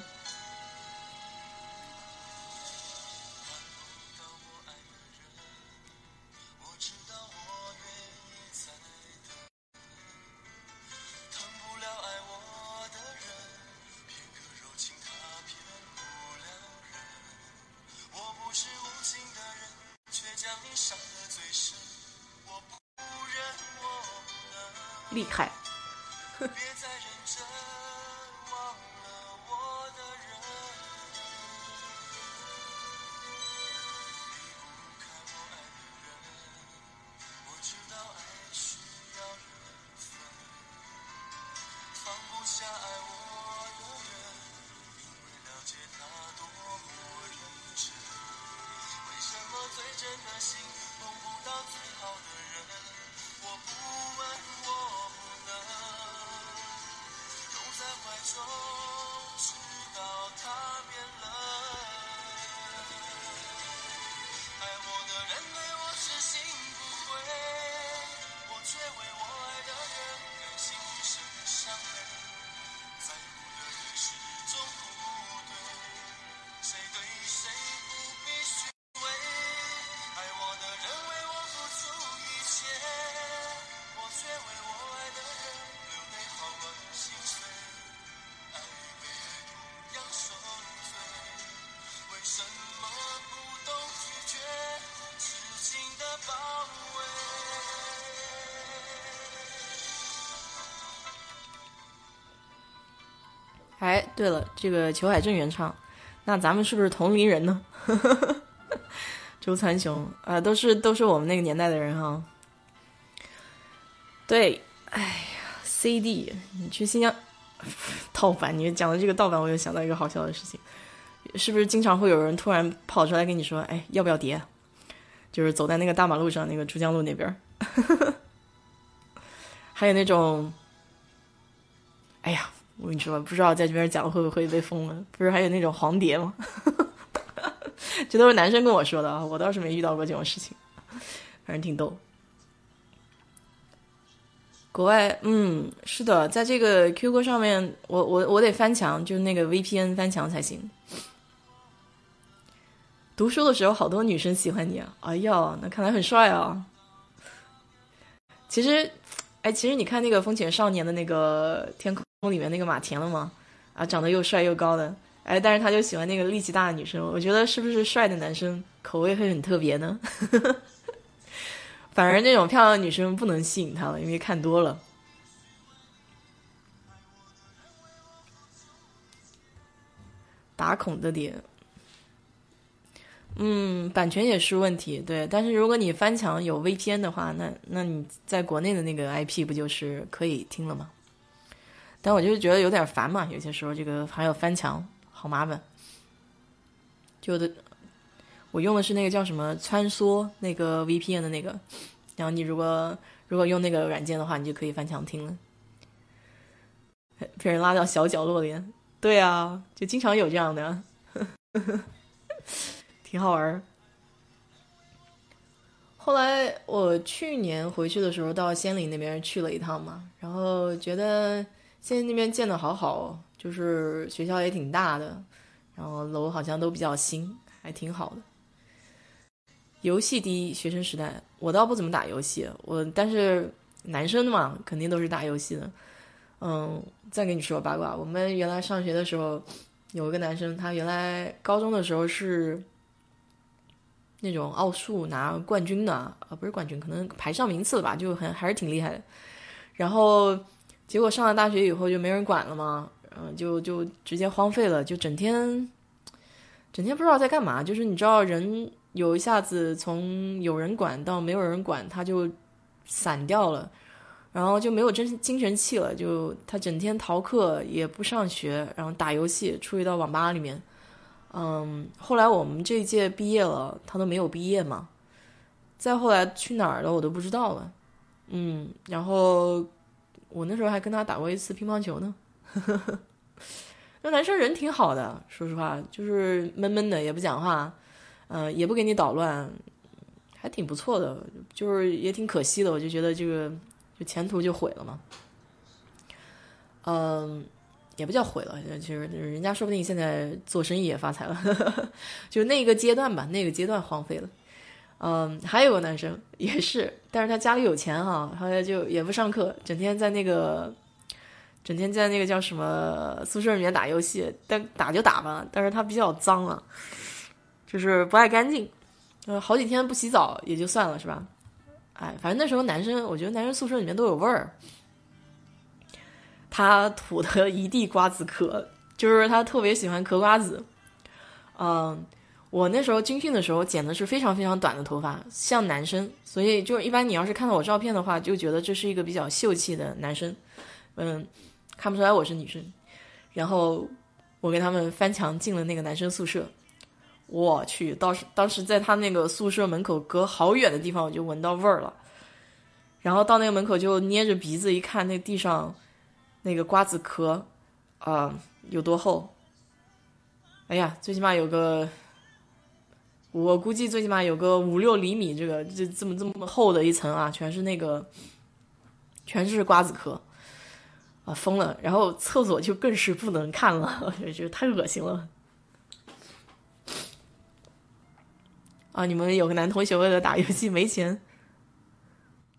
对了，这个裘海正原唱，那咱们是不是同龄人呢？周传雄啊，都是都是我们那个年代的人哈。对，哎呀，CD，你去新疆盗版，你讲的这个盗版，我又想到一个好笑的事情，是不是经常会有人突然跑出来跟你说，哎，要不要碟？就是走在那个大马路上，那个珠江路那边，还有那种，哎呀。我跟你说，不知道在这边讲会不会被封了？不是还有那种黄碟吗？这都是男生跟我说的啊，我倒是没遇到过这种事情，反正挺逗。国外，嗯，是的，在这个 QQ 上面，我我我得翻墙，就是那个 VPN 翻墙才行。读书的时候，好多女生喜欢你啊！哎呀，那看来很帅啊。其实，哎，其实你看那个《风犬少年》的那个天空里面那个马田了吗？啊，长得又帅又高的，哎，但是他就喜欢那个力气大的女生。我觉得是不是帅的男生口味会很特别呢？反而那种漂亮的女生不能吸引他了，因为看多了。打孔的点，嗯，版权也是问题，对。但是如果你翻墙有 VPN 的话，那那你在国内的那个 IP 不就是可以听了吗？但我就是觉得有点烦嘛，有些时候这个还有翻墙，好麻烦。就的，我用的是那个叫什么穿梭那个 VPN 的那个，然后你如果如果用那个软件的话，你就可以翻墙听了。被人拉到小角落里，对啊，就经常有这样的，挺好玩。后来我去年回去的时候，到仙林那边去了一趟嘛，然后觉得。现在那边建的好好，就是学校也挺大的，然后楼好像都比较新，还挺好的。游戏第一，学生时代，我倒不怎么打游戏，我但是男生嘛，肯定都是打游戏的。嗯，再跟你说八卦，我们原来上学的时候，有一个男生，他原来高中的时候是那种奥数拿冠军的啊，不是冠军，可能排上名次吧，就很还是挺厉害的。然后结果上了大学以后就没人管了嘛，嗯，就就直接荒废了，就整天整天不知道在干嘛。就是你知道，人有一下子从有人管到没有人管，他就散掉了。然后就没有真精神气了，就他整天逃课也不上学，然后打游戏，出去到网吧里面。嗯，后来我们这一届毕业了，他都没有毕业嘛。再后来去哪儿了，我都不知道了。嗯，然后我那时候还跟他打过一次乒乓球呢。那男生人挺好的，说实话，就是闷闷的，也不讲话，嗯，也不给你捣乱，还挺不错的。就是也挺可惜的，我就觉得这个。就前途就毁了嘛，嗯，也不叫毁了，其实人家说不定现在做生意也发财了，就那个阶段吧，那个阶段荒废了。嗯，还有个男生也是，但是他家里有钱哈，他就也不上课，整天在那个，整天在那个叫什么宿舍里面打游戏，但打就打吧，但是他比较脏啊，就是不爱干净，呃，好几天不洗澡也就算了，是吧？哎，反正那时候男生，我觉得男生宿舍里面都有味儿。他吐的 一地瓜子壳，就是他特别喜欢嗑瓜子。嗯，我那时候军训的时候剪的是非常非常短的头发，像男生，所以就一般你要是看到我照片的话，就觉得这是一个比较秀气的男生。嗯，看不出来我是女生。然后我给他们翻墙进了那个男生宿舍。我去，当时当时在他那个宿舍门口隔好远的地方，我就闻到味儿了。然后到那个门口就捏着鼻子一看，那地上那个瓜子壳啊有多厚？哎呀，最起码有个，我估计最起码有个五六厘米，这个这这么这么厚的一层啊，全是那个，全是瓜子壳啊，疯了。然后厕所就更是不能看了，我觉得太恶心了。啊！你们有个男同学为了打游戏没钱，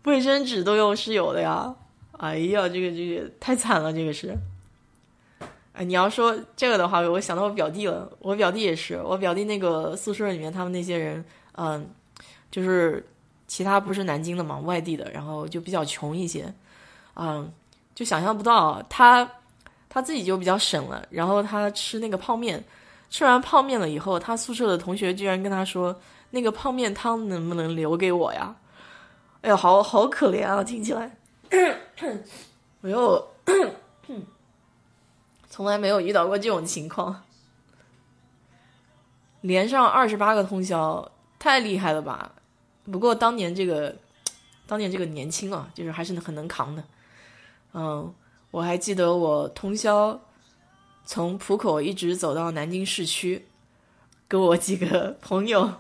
卫生纸都用室友的呀！哎呀，这个这个太惨了，这个是。哎，你要说这个的话，我想到我表弟了。我表弟也是，我表弟那个宿舍里面，他们那些人，嗯，就是其他不是南京的嘛，外地的，然后就比较穷一些，嗯，就想象不到他他自己就比较省了，然后他吃那个泡面，吃完泡面了以后，他宿舍的同学居然跟他说。那个泡面汤能不能留给我呀？哎呀，好好可怜啊！听起来，我又从来没有遇到过这种情况，连上二十八个通宵，太厉害了吧？不过当年这个，当年这个年轻啊，就是还是很能扛的。嗯，我还记得我通宵从浦口一直走到南京市区，跟我几个朋友。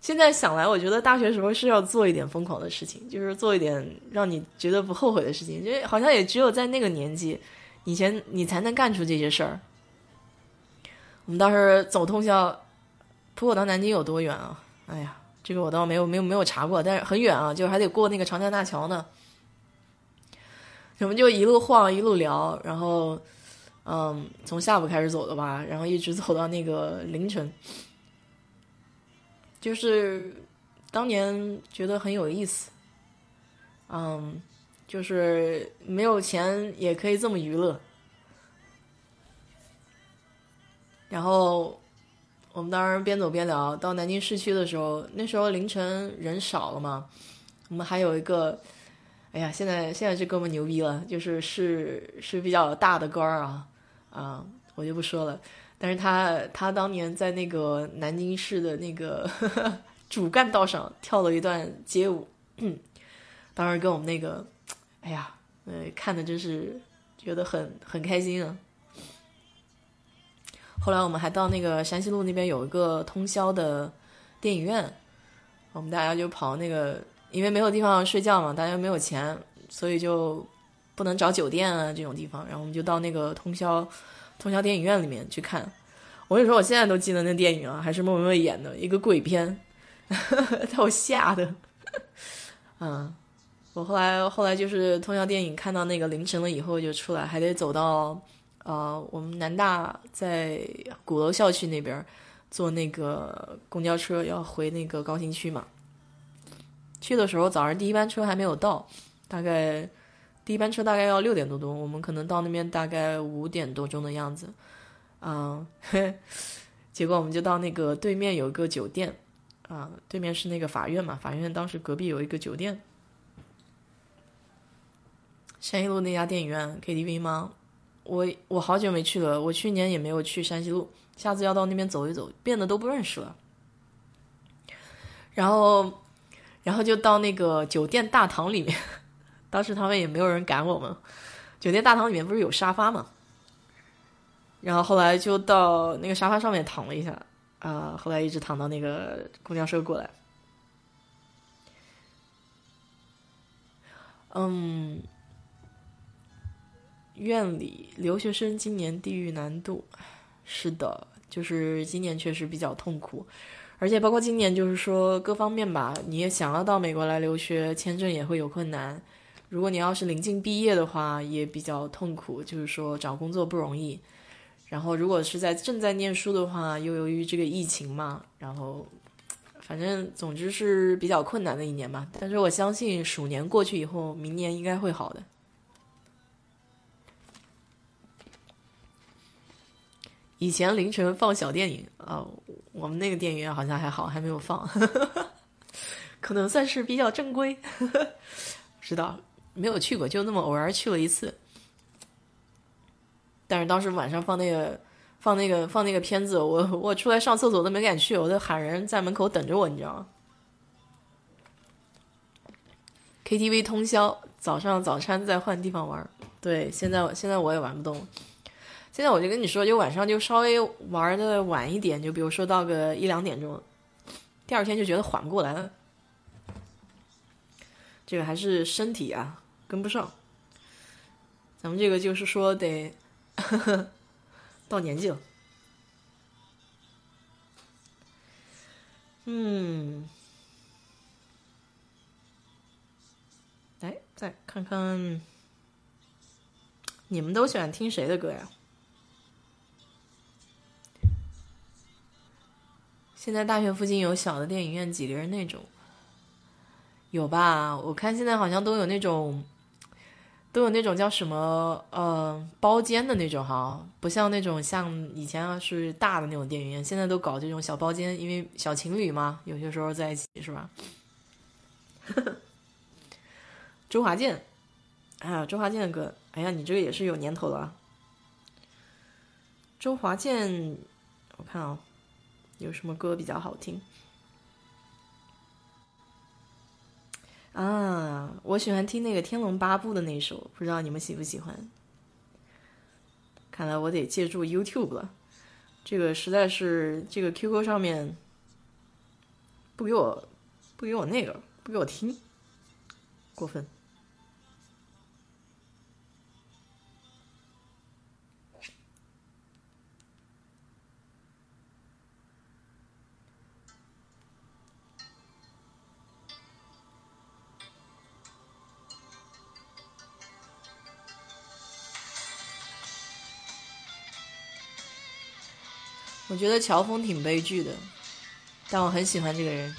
现在想来，我觉得大学时候是要做一点疯狂的事情，就是做一点让你觉得不后悔的事情。因为好像也只有在那个年纪，以前你才能干出这些事儿。我们当时走通宵，浦口到南京有多远啊？哎呀，这个我倒没有没有没有查过，但是很远啊，就还得过那个长江大桥呢。我们就一路晃一路聊，然后嗯，从下午开始走的吧，然后一直走到那个凌晨。就是当年觉得很有意思，嗯，就是没有钱也可以这么娱乐。然后我们当时边走边聊，到南京市区的时候，那时候凌晨人少了嘛。我们还有一个，哎呀，现在现在这哥们牛逼了，就是是是比较大的官儿啊，啊，我就不说了。但是他他当年在那个南京市的那个 主干道上跳了一段街舞，当时跟我们那个，哎呀，呃，看的真是觉得很很开心啊。后来我们还到那个山西路那边有一个通宵的电影院，我们大家就跑那个，因为没有地方睡觉嘛，大家没有钱，所以就不能找酒店啊这种地方，然后我们就到那个通宵。通宵电影院里面去看，我跟你说，我现在都记得那电影啊，还是莫文蔚演的一个鬼片，把我吓的。嗯，我后来后来就是通宵电影看到那个凌晨了以后就出来，还得走到呃我们南大在鼓楼校区那边坐那个公交车要回那个高新区嘛。去的时候早上第一班车还没有到，大概第一班车大概要六点多钟，我们可能到那边大概五点多钟的样子。嗯，结果我们就到那个对面有一个酒店，啊，对面是那个法院嘛，法院当时隔壁有一个酒店。山西路那家电影院 KTV 吗？我我好久没去了，我去年也没有去山西路，下次要到那边走一走，变得都不认识了。然后，然后就到那个酒店大堂里面，当时他们也没有人赶我们。酒店大堂里面不是有沙发吗？然后后来就到那个沙发上面躺了一下，啊，后来一直躺到那个公交车过来。嗯。院里留学生今年地域难度，是的，就是今年确实比较痛苦，而且包括今年就是说各方面吧，你也想要到美国来留学，签证也会有困难。如果你要是临近毕业的话，也比较痛苦，就是说找工作不容易。然后如果是在正在念书的话，又由于这个疫情嘛，然后反正总之是比较困难的一年吧。但是我相信鼠年过去以后，明年应该会好的。以前凌晨放小电影啊，我们那个电影院好像还好，还没有放，可能算是比较正规。知道没有去过，就那么偶尔去了一次。但是当时晚上放那个放那个放那个片子，我我出来上厕所都没敢去，我都喊人在门口等着我，你知道吗？KTV 通宵，早上早餐再换地方玩。对，现在现在我也玩不动。现在我就跟你说，就晚上就稍微玩的晚一点，就比如说到个一两点钟，第二天就觉得缓不过来了。这个还是身体啊跟不上。咱们这个就是说得 到年纪了。嗯，来再看看，你们都喜欢听谁的歌呀？现在大学附近有小的电影院，几个人那种，有吧？我看现在好像都有那种，都有那种叫什么呃包间的那种哈，不像那种像以前是大的那种电影院，现在都搞这种小包间，因为小情侣嘛，有些时候在一起是吧？周华健，哎呀，周华健的歌，哎呀，你这个也是有年头了。周华健，我看啊。有什么歌比较好听？啊，我喜欢听那个《天龙八部》的那首，不知道你们喜不喜欢？看来我得借助 YouTube 了，这个实在是这个 QQ 上面不给我不给我那个不给我听，过分。我觉得乔峰挺悲剧的，但我很喜欢这个人。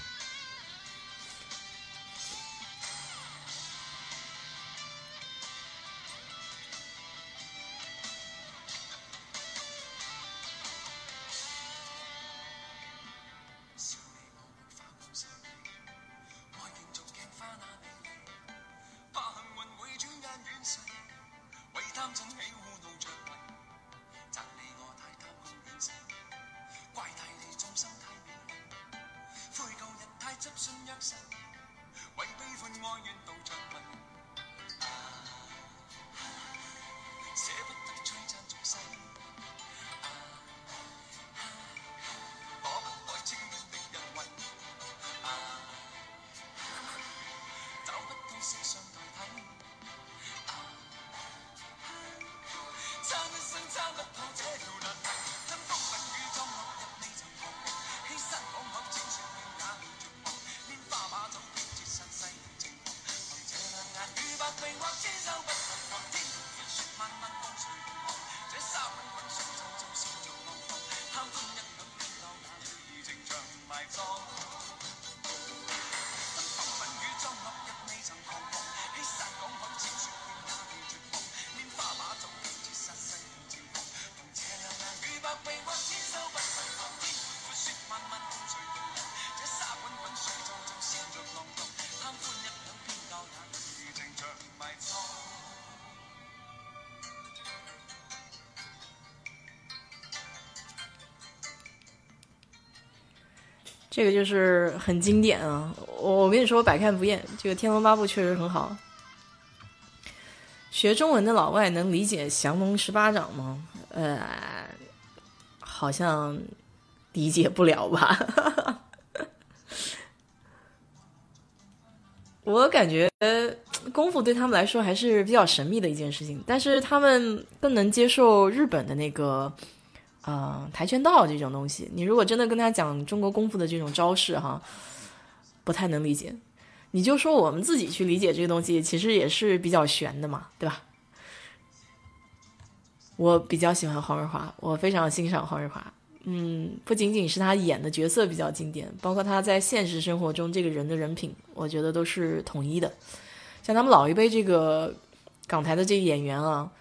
这个就是很经典啊！我我跟你说，我百看不厌。这个《天龙八部》确实很好。学中文的老外能理解降龙十八掌吗？呃，好像理解不了吧。我感觉功夫对他们来说还是比较神秘的一件事情，但是他们更能接受日本的那个，呃，跆拳道这种东西。你如果真的跟他讲中国功夫的这种招式，哈，不太能理解。你就说我们自己去理解这个东西，其实也是比较悬的嘛，对吧？我比较喜欢黄日华，我非常欣赏黄日华。嗯，不仅仅是他演的角色比较经典，包括他在现实生活中这个人的人品，我觉得都是统一的。像他们老一辈这个港台的这个演员啊，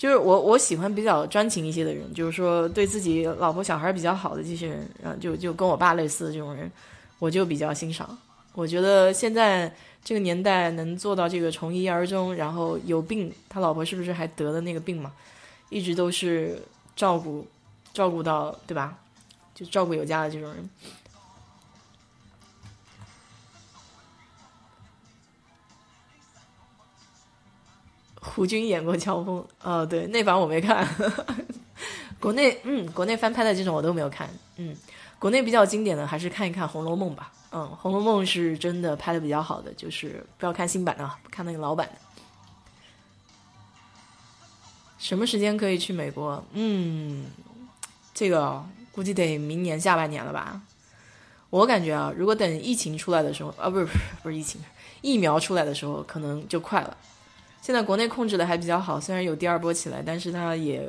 就是我我喜欢比较专情一些的人，就是说对自己老婆小孩比较好的这些人，然后就就跟我爸类似的这种人，我就比较欣赏。我觉得现在这个年代能做到这个从一而终，然后有病，他老婆是不是还得了那个病嘛？一直都是照顾。照顾到对吧？就照顾有加的这种人。胡军演过乔峰，哦，对，那版我没看。国内，嗯，国内翻拍的这种我都没有看。嗯，国内比较经典的还是看一看《红楼梦》吧。嗯，《红楼梦》是真的拍的比较好的，就是不要看新版的，看那个老版的。什么时间可以去美国？嗯。这个估计得明年下半年了吧？我感觉啊，如果等疫情出来的时候，啊，不是不是不是疫情，疫苗出来的时候，可能就快了。现在国内控制的还比较好，虽然有第二波起来，但是它也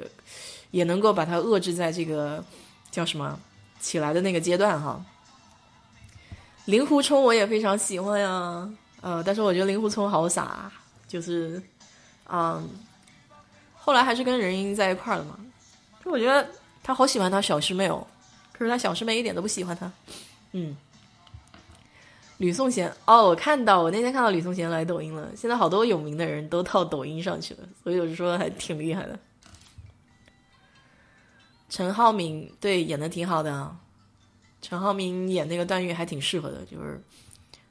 也能够把它遏制在这个叫什么起来的那个阶段哈。令狐冲我也非常喜欢呀，呃，但是我觉得令狐冲好傻，就是，嗯，后来还是跟任盈盈在一块儿了嘛，就我觉得。他好喜欢他小师妹哦，可是他小师妹一点都不喜欢他。嗯，吕颂贤哦，我看到我那天看到吕颂贤来抖音了。现在好多有名的人都到抖音上去了，所以我就说还挺厉害的。陈浩民对演的挺好的啊，陈浩民演那个段誉还挺适合的，就是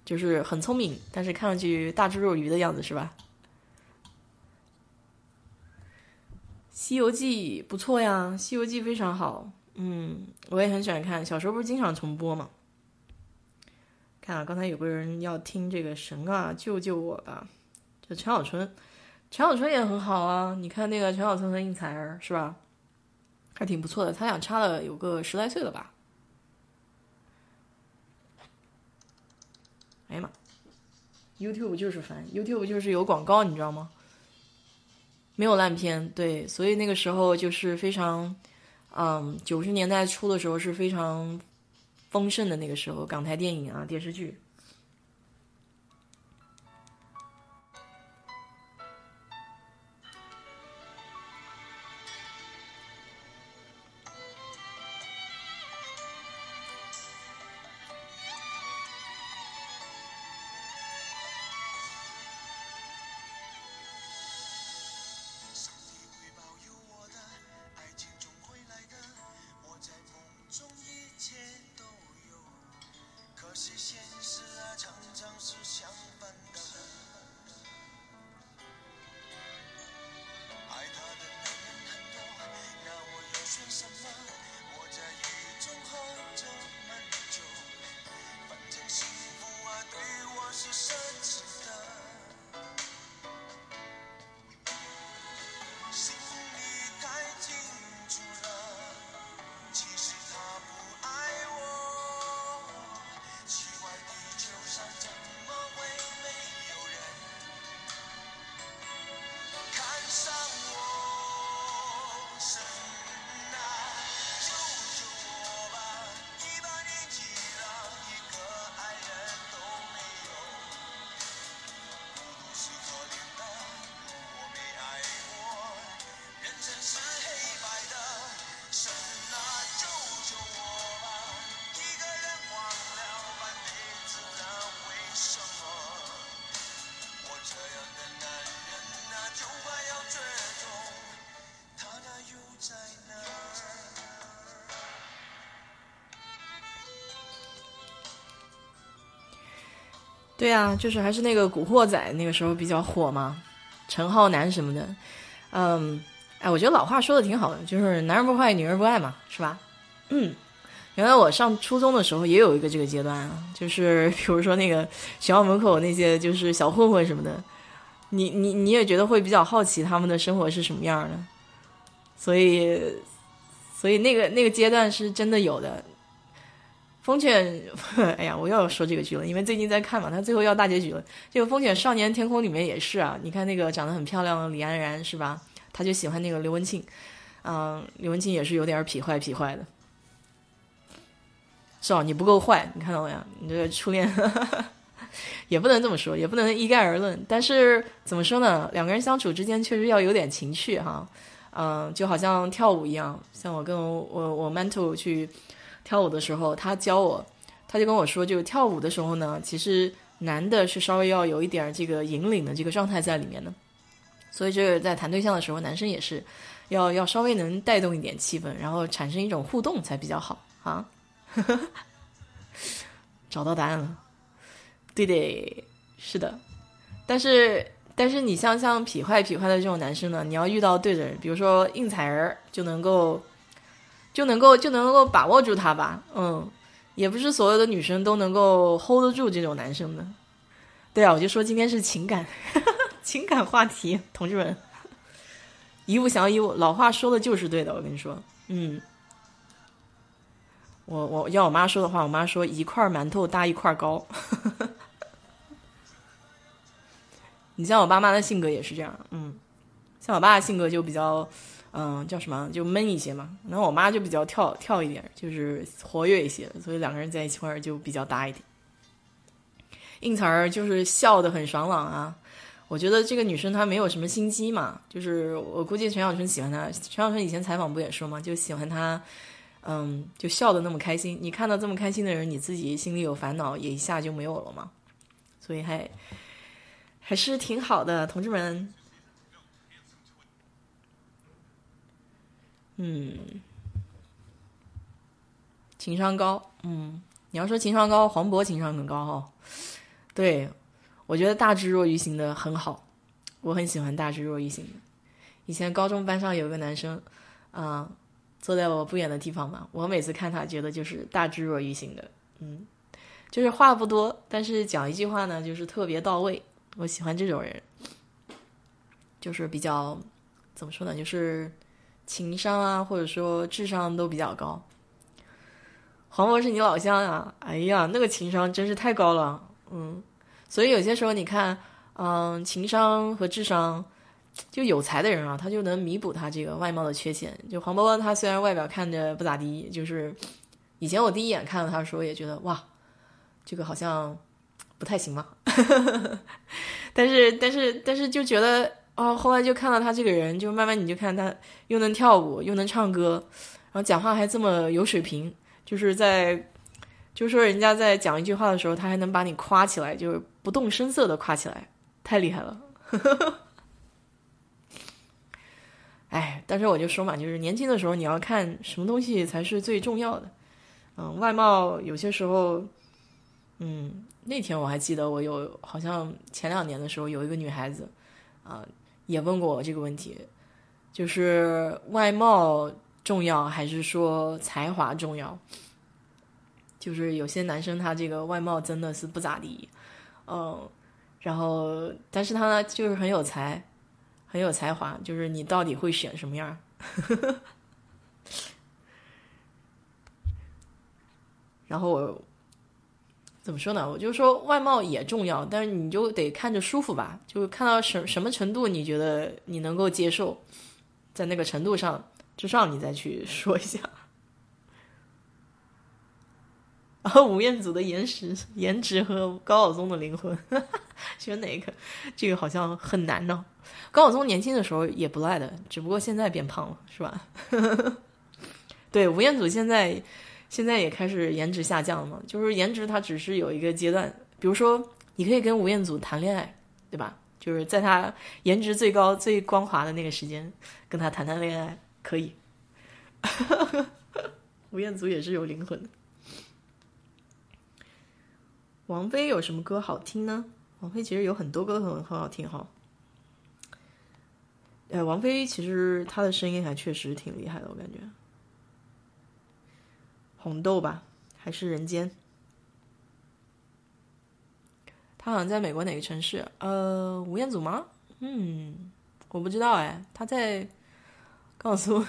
就是很聪明，但是看上去大智若愚的样子，是吧？《西游记》不错呀，《西游记》非常好，嗯，我也很喜欢看。小时候不是经常重播吗？啊，刚才有个人要听这个神啊，救救我吧！就陈小春，陈小春也很好啊。你看那个陈小春和应采儿是吧？还挺不错的。他俩差了有个十来岁了吧？哎呀妈！YouTube 就是烦，YouTube 就是有广告，你知道吗？没有烂片，对，所以那个时候就是非常，嗯，九十年代初的时候是非常丰盛的那个时候，港台电影啊，电视剧。对啊，就是还是那个古惑仔那个时候比较火嘛，陈浩南什么的，嗯，哎，我觉得老话说的挺好的，就是男人不坏，女人不爱嘛，是吧？嗯，原来我上初中的时候也有一个这个阶段啊，就是 比如说那个学校门口那些就是小混混什么的，你你你也觉得会比较好奇他们的生活是什么样的，所以所以那个那个阶段是真的有的。风犬，哎呀，我又要说这个剧了，因为最近在看嘛，它最后要大结局了。这个《风犬少年天空》里面也是啊，你看那个长得很漂亮的李安然是吧？他就喜欢那个刘文庆，嗯，刘文庆也是有点痞坏痞坏的。是哦，你不够坏，你看到没有？你这个初恋也不能这么说，也不能一概而论。但是怎么说呢？两个人相处之间确实要有点情趣哈，嗯，就好像跳舞一样，像我跟我我我 mental 去。跳舞的时候，他教我，他就跟我说，就跳舞的时候呢，其实男的是稍微要有一点这个引领的这个状态在里面的，所以就是在谈对象的时候，男生也是要要稍微能带动一点气氛，然后产生一种互动才比较好啊。找到答案了，对的，是的，但是但是你像像痞坏痞坏的这种男生呢，你要遇到对的人，比如说应采儿，就能够。就能够就能够把握住他吧，嗯，也不是所有的女生都能够 hold 得住这种男生的。对啊，我就说今天是情感 情感话题，同志们，一物降一物，老话说的就是对的，我跟你说，嗯，我我要我妈说的话，我妈说一块馒头搭一块糕。你像我爸妈的性格也是这样，嗯，像我爸的性格就比较。嗯，叫什么？就闷一些嘛。然后我妈就比较跳跳一点，就是活跃一些，所以两个人在一起块儿就比较搭一点。应采儿就是笑得很爽朗啊。我觉得这个女生她没有什么心机嘛，就是我估计陈小春喜欢她。陈小春以前采访不也说嘛，就喜欢她，嗯，就笑得那么开心。你看到这么开心的人，你自己心里有烦恼也一下就没有了嘛。所以还还是挺好的，同志们。嗯，情商高，嗯，你要说情商高，黄渤情商很高哈。对，我觉得大智若愚型的很好，我很喜欢大智若愚型的。以前高中班上有个男生，啊，坐在我不远的地方嘛，我每次看他，觉得就是大智若愚型的，嗯，就是话不多，但是讲一句话呢，就是特别到位。我喜欢这种人，就是比较怎么说呢，就是。情商啊，或者说智商都比较高。黄渤是你老乡啊，哎呀，那个情商真是太高了，嗯。所以有些时候你看，嗯，情商和智商，就有才的人啊，他就能弥补他这个外貌的缺陷。就黄渤，他虽然外表看着不咋地，就是以前我第一眼看到他的时候也觉得哇，这个好像不太行嘛。但是，但是，但是就觉得。哦，后来就看到他这个人，就慢慢你就看他又能跳舞，又能唱歌，然后讲话还这么有水平，就是在，就说人家在讲一句话的时候，他还能把你夸起来，就是不动声色的夸起来，太厉害了。哎，但是我就说嘛，就是年轻的时候你要看什么东西才是最重要的。嗯，外貌有些时候，嗯，那天我还记得我有好像前两年的时候有一个女孩子，啊。也问过我这个问题，就是外貌重要还是说才华重要？就是有些男生他这个外貌真的是不咋地，嗯，然后但是他呢就是很有才，很有才华，就是你到底会选什么样？然后我。怎么说呢？我就说外貌也重要，但是你就得看着舒服吧。就看到什什么程度，你觉得你能够接受，在那个程度上之上，你再去说一下。然后吴彦祖的颜值、颜值和高晓松的灵魂，选哪个？这个好像很难呢。高晓松年轻的时候也不赖的，只不过现在变胖了，是吧？对，吴彦祖现在。现在也开始颜值下降了嘛？就是颜值它只是有一个阶段，比如说你可以跟吴彦祖谈恋爱，对吧？就是在他颜值最高、最光滑的那个时间，跟他谈谈恋爱可以。吴彦祖也是有灵魂的。王菲有什么歌好听呢？王菲其实有很多歌很很好听哈。呃，王菲其实她的声音还确实挺厉害的，我感觉。红豆吧，还是人间？他好像在美国哪个城市？呃，吴彦祖吗？嗯，我不知道哎。他在告诉我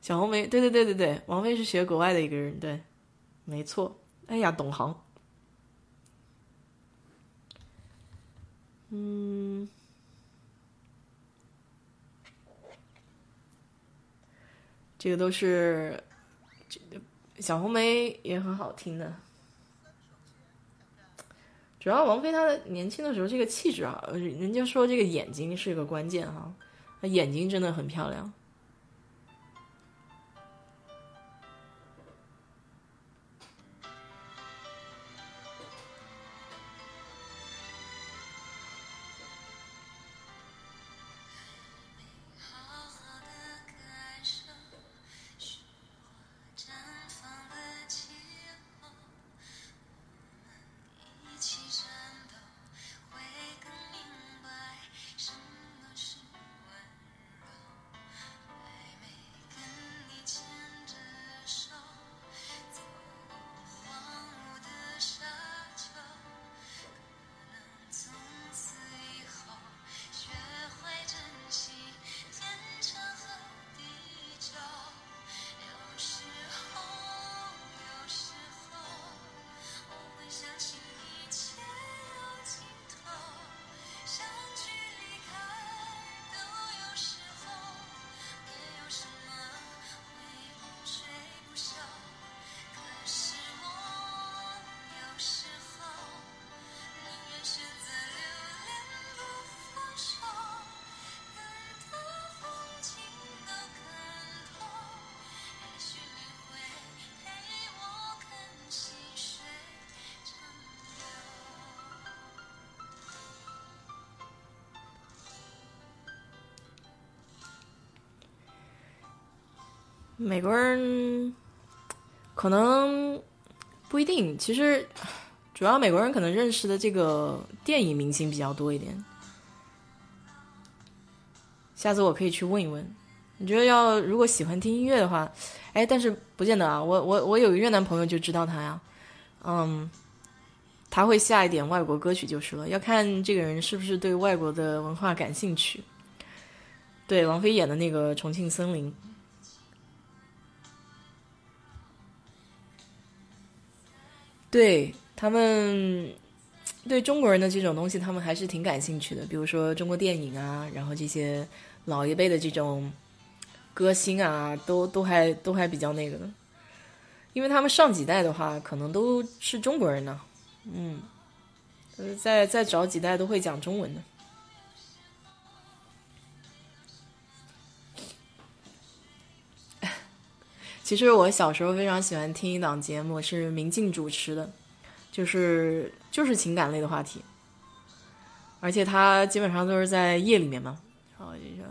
小红梅，对对对对对，王菲是学国外的一个人，对，没错。哎呀，懂行。嗯。这个都是，小红梅也很好听的。主要王菲她年轻的时候这个气质啊，人家说这个眼睛是个关键哈，她眼睛真的很漂亮。美国人可能不一定，其实主要美国人可能认识的这个电影明星比较多一点。下次我可以去问一问。你觉得要如果喜欢听音乐的话，哎，但是不见得啊。我我我有个越南朋友就知道他呀，嗯，他会下一点外国歌曲就是了。要看这个人是不是对外国的文化感兴趣。对，王菲演的那个《重庆森林》。对他们，对中国人的这种东西，他们还是挺感兴趣的。比如说中国电影啊，然后这些老一辈的这种歌星啊，都都还都还比较那个的。因为他们上几代的话，可能都是中国人呢。嗯，再再找几代都会讲中文的。其实我小时候非常喜欢听一档节目，是明镜主持的，就是就是情感类的话题，而且他基本上都是在夜里面嘛。然后就说，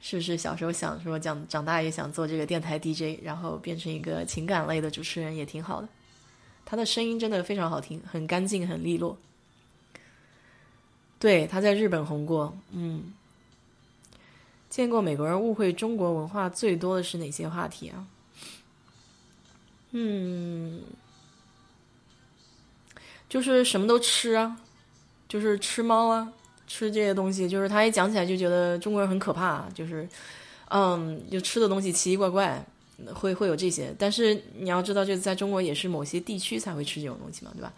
是不是小时候想说长长大也想做这个电台 DJ，然后变成一个情感类的主持人也挺好的。他的声音真的非常好听，很干净，很利落。对，他在日本红过，嗯。见过美国人误会中国文化最多的是哪些话题啊？嗯，就是什么都吃啊，就是吃猫啊，吃这些东西，就是他一讲起来就觉得中国人很可怕，就是，嗯，就吃的东西奇奇怪怪，会会有这些。但是你要知道，就是在中国也是某些地区才会吃这种东西嘛，对吧？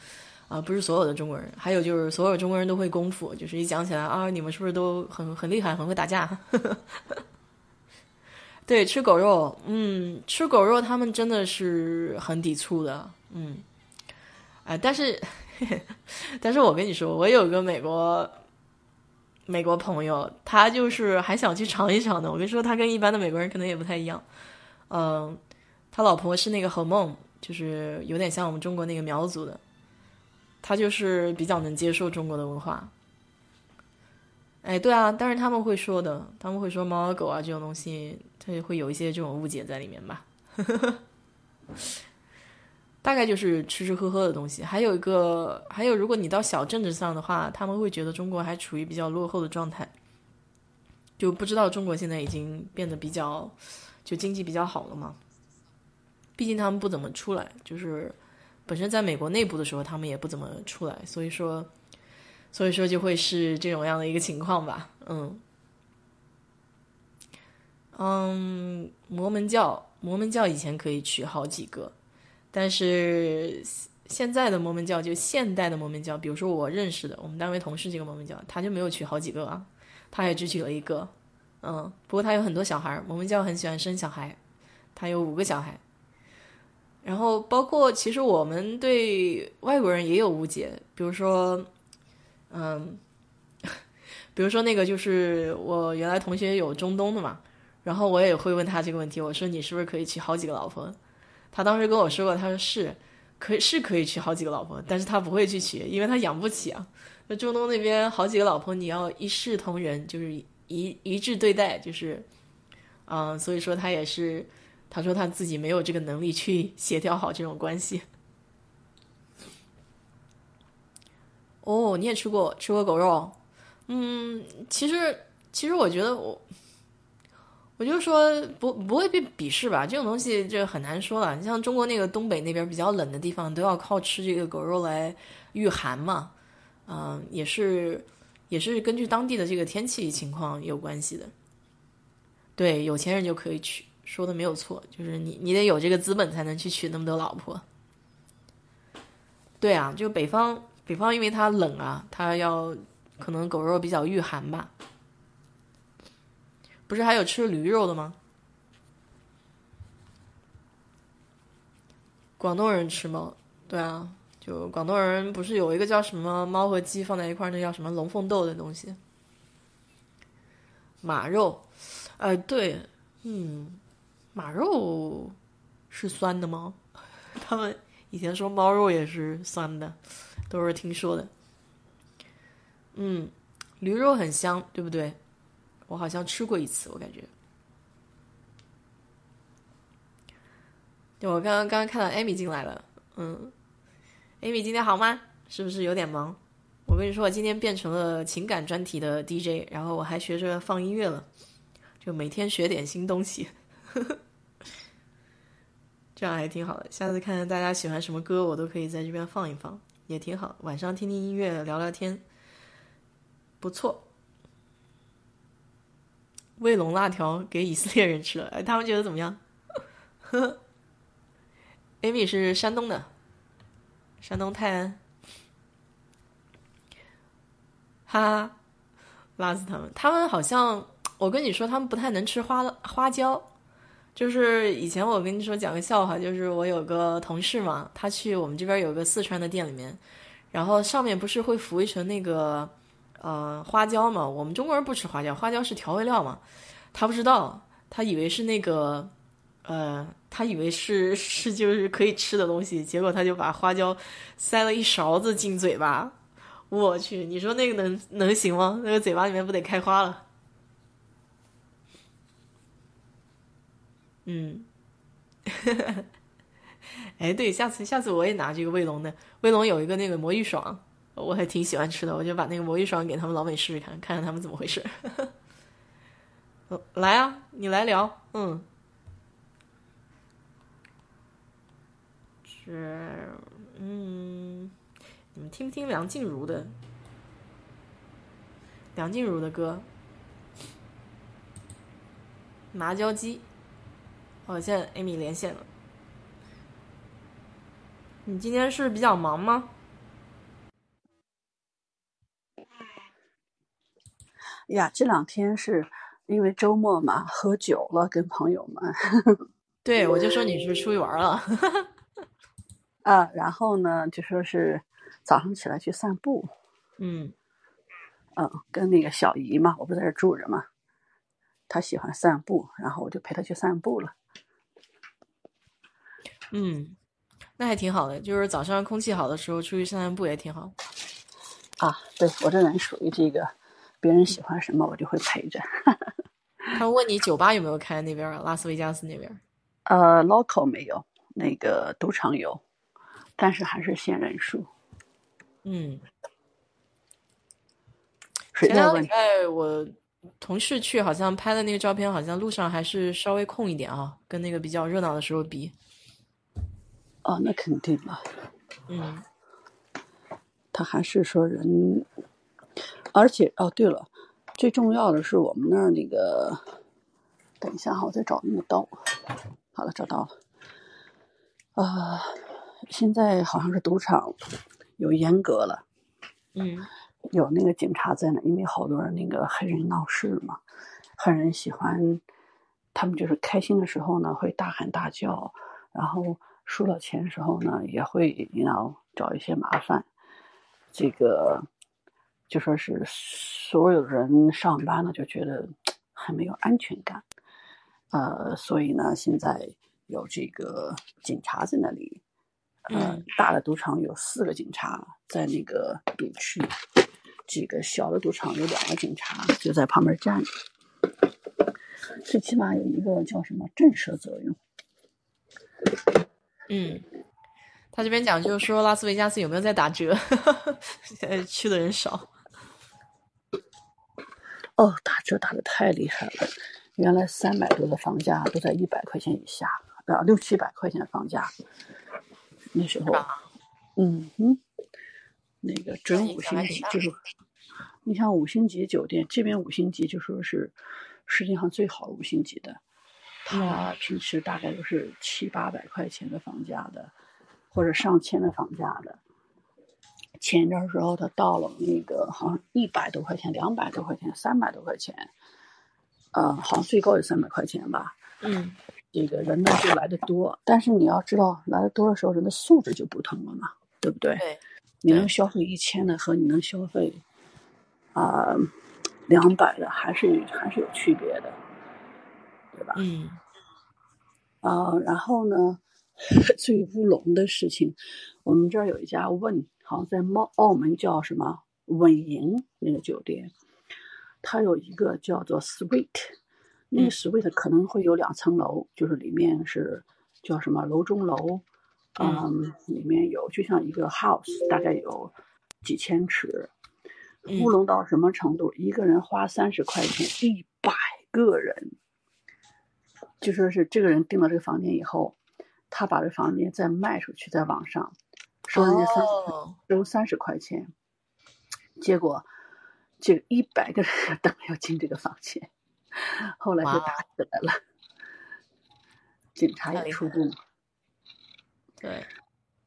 啊，不是所有的中国人，还有就是所有中国人都会功夫，就是一讲起来啊，你们是不是都很很厉害，很会打架？对，吃狗肉，嗯，吃狗肉，他们真的是很抵触的，嗯，啊，但是，但是我跟你说，我有个美国美国朋友，他就是还想去尝一尝的。我跟你说，他跟一般的美国人可能也不太一样，嗯，他老婆是那个何梦，就是有点像我们中国那个苗族的。他就是比较能接受中国的文化，哎，对啊，但是他们会说的，他们会说猫啊狗啊这种东西，他也会有一些这种误解在里面吧。大概就是吃吃喝喝的东西。还有一个，还有如果你到小镇子上的话，他们会觉得中国还处于比较落后的状态，就不知道中国现在已经变得比较就经济比较好了嘛。毕竟他们不怎么出来，就是本身在美国内部的时候，他们也不怎么出来，所以说，所以说就会是这种样的一个情况吧。嗯。嗯，摩门教，摩门教以前可以娶好几个，但是现在的摩门教就现代的摩门教，比如说我认识的，我们单位同事这个摩门教，他就没有娶好几个啊，他也只娶了一个。嗯，不过他有很多小孩，摩门教很喜欢生小孩，他有五个小孩。然后包括其实我们对外国人也有误解，比如说，嗯，比如说那个就是我原来同学有中东的嘛。然后我也会问他这个问题，我说你是不是可以娶好几个老婆？他当时跟我说过，他说是，可以是可以娶好几个老婆，但是他不会去娶，因为他养不起啊。那中东那边好几个老婆，你要一视同仁，就是一一致对待，就是，嗯，所以说他也是，他说他自己没有这个能力去协调好这种关系。哦，你也吃过吃过狗肉？嗯，其实其实我觉得我。我就说不不会被鄙视吧？这种东西就很难说了。你像中国那个东北那边比较冷的地方，都要靠吃这个狗肉来御寒嘛，嗯，也是也是根据当地的这个天气情况有关系的。对，有钱人就可以去，说的没有错，就是你你得有这个资本才能去娶那么多老婆。对啊，就北方北方，因为它冷啊，它要可能狗肉比较御寒吧。不是还有吃驴肉的吗？广东人吃猫，对啊，就广东人不是有一个叫什么猫和鸡放在一块儿，那叫什么龙凤豆的东西？马肉，哎，对，嗯，马肉是酸的吗？他们以前说猫肉也是酸的，都是听说的。嗯，驴肉很香，对不对？我好像吃过一次，我感觉。我刚刚刚刚看到艾米进来了，嗯，艾米今天好吗？是不是有点忙？我跟你说，我今天变成了情感专题的 DJ，然后我还学着放音乐了，就每天学点新东西，呵 呵这样还挺好的。下次看看大家喜欢什么歌，我都可以在这边放一放，也挺好。晚上听听音乐，聊聊天，不错。卫龙辣条给以色列人吃了，哎，他们觉得怎么样？呵，Amy 是山东的，山东泰安，哈，哈，辣死他们！他们好像，我跟你说，他们不太能吃花花椒。就是以前我跟你说讲个笑话，就是我有个同事嘛，他去我们这边有个四川的店里面，然后上面不是会浮一层那个。呃，花椒嘛，我们中国人不吃花椒，花椒是调味料嘛。他不知道，他以为是那个，呃，他以为是 是就是可以吃的东西，结果他就把花椒塞了一勺子进嘴巴。我去，你说那个能能行吗？那个嘴巴里面不得开花了？嗯，哎，对，下次下次我也拿这个卫龙的，卫龙有一个那个魔芋爽。我还挺喜欢吃的，我就把那个魔芋爽给他们老美试试看，看看他们怎么回事。来啊，你来聊，嗯，是，嗯，你们听不听梁静茹的？梁静茹的歌，麻椒鸡。哦，现在艾米连线了，你今天是比较忙吗？呀，这两天是因为周末嘛，喝酒了，跟朋友们。对，我就说你是出去玩了。啊，然后呢，就说是早上起来去散步。嗯嗯，跟那个小姨嘛，我不在这住着嘛，她喜欢散步，然后我就陪她去散步了。嗯，那还挺好的，就是早上空气好的时候出去散散步也挺好。啊，对我这人属于这个。别人喜欢什么，我就会陪着。他问你酒吧有没有开那边拉斯维加斯那边？呃，local 没有，那个赌场有。但是还是限人数。嗯，谁前两个礼？拜我同事去，好像拍的那个照片，好像路上还是稍微空一点啊，跟那个比较热闹的时候比。哦，那肯定了，嗯他还是说人，而且哦，对了，最重要的是我们那儿那个，等一下哈，我再找那个刀。好了，找到了。啊、现在好像是赌场有严格了。嗯有那个警察在那，因为好多人那个黑人闹事嘛，黑人喜欢，他们就是开心的时候呢会大喊大叫，然后输了钱的时候呢也会要找一些麻烦，这个就说是所有人上班呢就觉得很没有安全感，呃，所以呢现在有这个警察在那里，呃嗯，大的赌场有四个警察在那个赌区，这个小的赌场有两个警察就在旁边站着，最起码有一个叫什么震慑作用。嗯，他这边讲就是说拉斯维加斯有没有在打折？现 在去的人少。哦，打折打的太厉害了，原来三百多的房价都在一百块钱以下，啊，六七百块钱的房价，那时候，嗯哼，那个准五星级就是，你像五星级酒店这边五星级就说是世界上最好的五星级的，它平时大概都是七八百块钱的房价的，或者上千的房价的。前一阵时候，他到了那个好像一百多块钱、两百多块钱、三百多块钱，呃，好像最高也三百块钱吧。嗯这个人呢就来的多，但是你要知道，来的多的时候，人的素质就不同了嘛，对不对？对，你能消费一千的和你能消费啊两百的，还是还是有区别的，对吧？嗯。啊，然后呢，最乌龙的事情，我们这儿有一家问，好像在澳澳门叫什么稳赢那个酒店，它有一个叫做 suite，那个嗯。suite 可能会有两层楼，就是里面是叫什么楼中楼，嗯，里面有就像一个 house，大概有几千尺，嗯。乌龙到什么程度？一个人花三十块钱，一百个人，就说是这个人订了这个房间以后，他把这房间再卖出去，在网上收人家三哦，收三十块钱，结果这一百个人都没有进这个房间，后来就打起来了，警察也出动，对，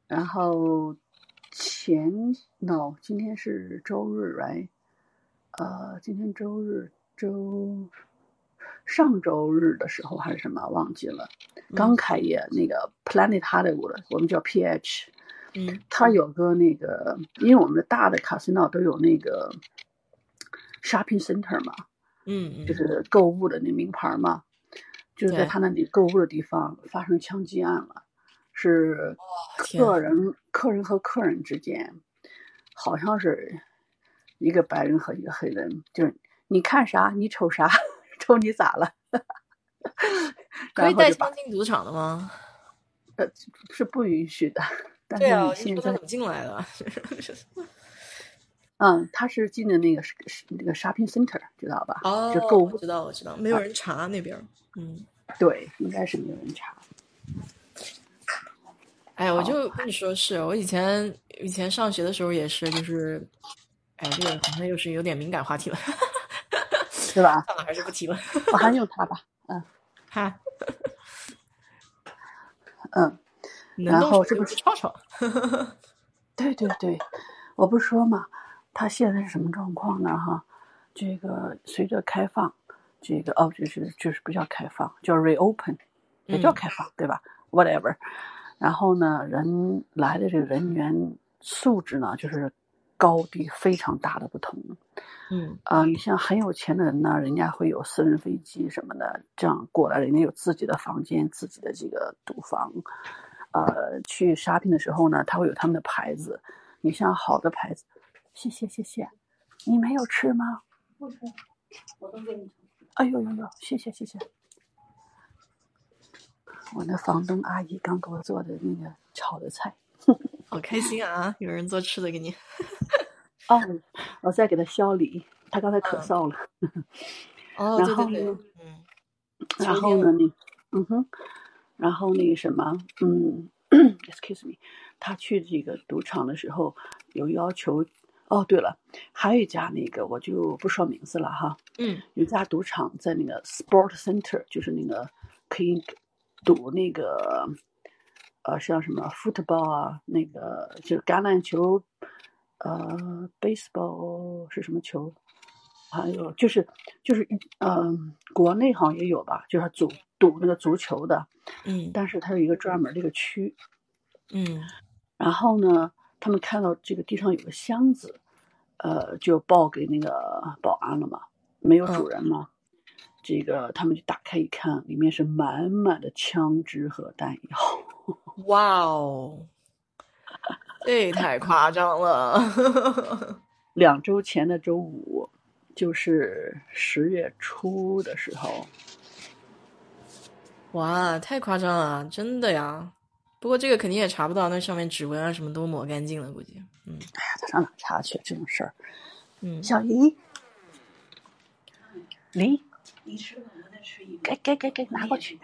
然后前 no 今天是周日，right？呃，今天周日周上周日的时候还是什么忘记了，刚开业那个 Planet Hollywood，我们叫 PH，嗯。它有个那个，因为我们的大的 casino 都有那个 shopping center 嘛，嗯嗯，就是。购物的那名牌嘛，就是在他那里购物的地方发生枪击案了，是客人客人和客人之间，好像是一个白人和一个黑人，就是你看啥你瞅啥，瞅你咋了 可以带枪进赌场的吗？呃是不允许的，但对啊，是你怎么进来的。嗯，他是进的那个那个 shopping center，知道吧？哦，就购物我知道，我知道，没有人查那边儿。嗯，对，应该是没有人查。哎，我就跟你说是，我以前以前上学的时候也是，就是，哎，这个好像又是有点敏感话题了，是吧？算了，还是不提了。我还用它吧，嗯哈，嗯，然后这不是吵吵。对对对，我不是说嘛，它现在是什么状况呢？哈，这个随着开放，这个哦，就是就是不叫开放，叫 reopen，也叫嗯开放，对吧？whatever。然后呢，人来的这个人员素质呢，就是高低非常大的不同。嗯啊、你像很有钱的人呢，人家会有私人飞机什么的，这样过来，人家有自己的房间、自己的这个赌房。呃，去 shopping 的时候呢，他会有他们的牌子。你像好的牌子，谢谢谢谢，你没有吃吗？不吃，我都给你。哎呦呦呦，谢谢谢谢。我那房东阿姨刚给我做的那个炒的菜，好开心啊！有人做吃的给你。哦，我在给他削梨，他刚才咳嗽了。哦，然后呢，嗯，然后呢，那嗯哼，然后那个什么，嗯，excuse me，他去这个赌场的时候有要求。哦，对了，还有一家那个我就不说名字了哈，嗯有家赌场在那个 Sport Center，就是那个可以赌那个呃像什么 football 啊，那个就是橄榄球，呃 baseball 是什么球？还有就是就是嗯、国内好像也有吧，就是足赌那个足球的，嗯但是它有一个专门的一个区。嗯然后呢，他们看到这个地上有个箱子，呃，就报给那个保安了嘛，没有主人嘛。这个他们就打开一看，里面是满满的枪支和弹药。哇哦，这也太夸张了。两周前的周五，就是十月初的时候，哇，太夸张了，真的呀。不过这个肯定也查不到，那上面指纹啊什么都抹干净了，估计。嗯哎呀，他上哪查去这种事儿？嗯，小黎，黎，你吃了，我再吃一个。给给给给，拿过去。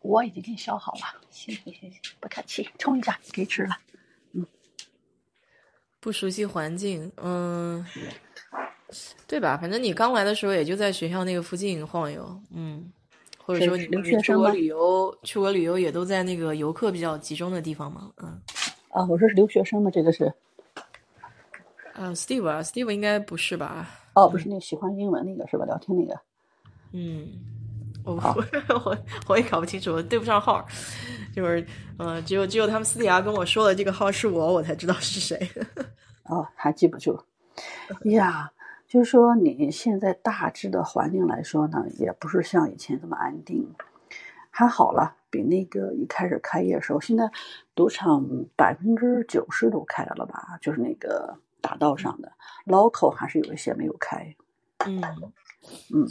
我已经给你削好了。行行行行，不客气，冲一下，给吃了。嗯不熟悉环境，嗯，对吧？反正你刚来的时候也就在学校那个附近晃悠，嗯，或者说你留你出国旅游，出国旅游也都在那个游客比较集中的地方嘛，嗯。啊，我说是留学生吗？这个是。啊，Steve 啊，Steve 应该不是吧？哦，不是那个喜欢英文那个是吧？聊天那个。嗯，我我 我也搞不清楚，我对不上号，就是呃，只有只有他们私底下跟我说了这个号是我，我才知道是谁。哦，还记不住。呀，就是说你现在大致的环境来说呢，也不是像以前这么安定，还好了，比那个一开始开业的时候，现在赌场百分之九十都开了吧？就是那个大道上的 local 还是有一些没有开。嗯嗯，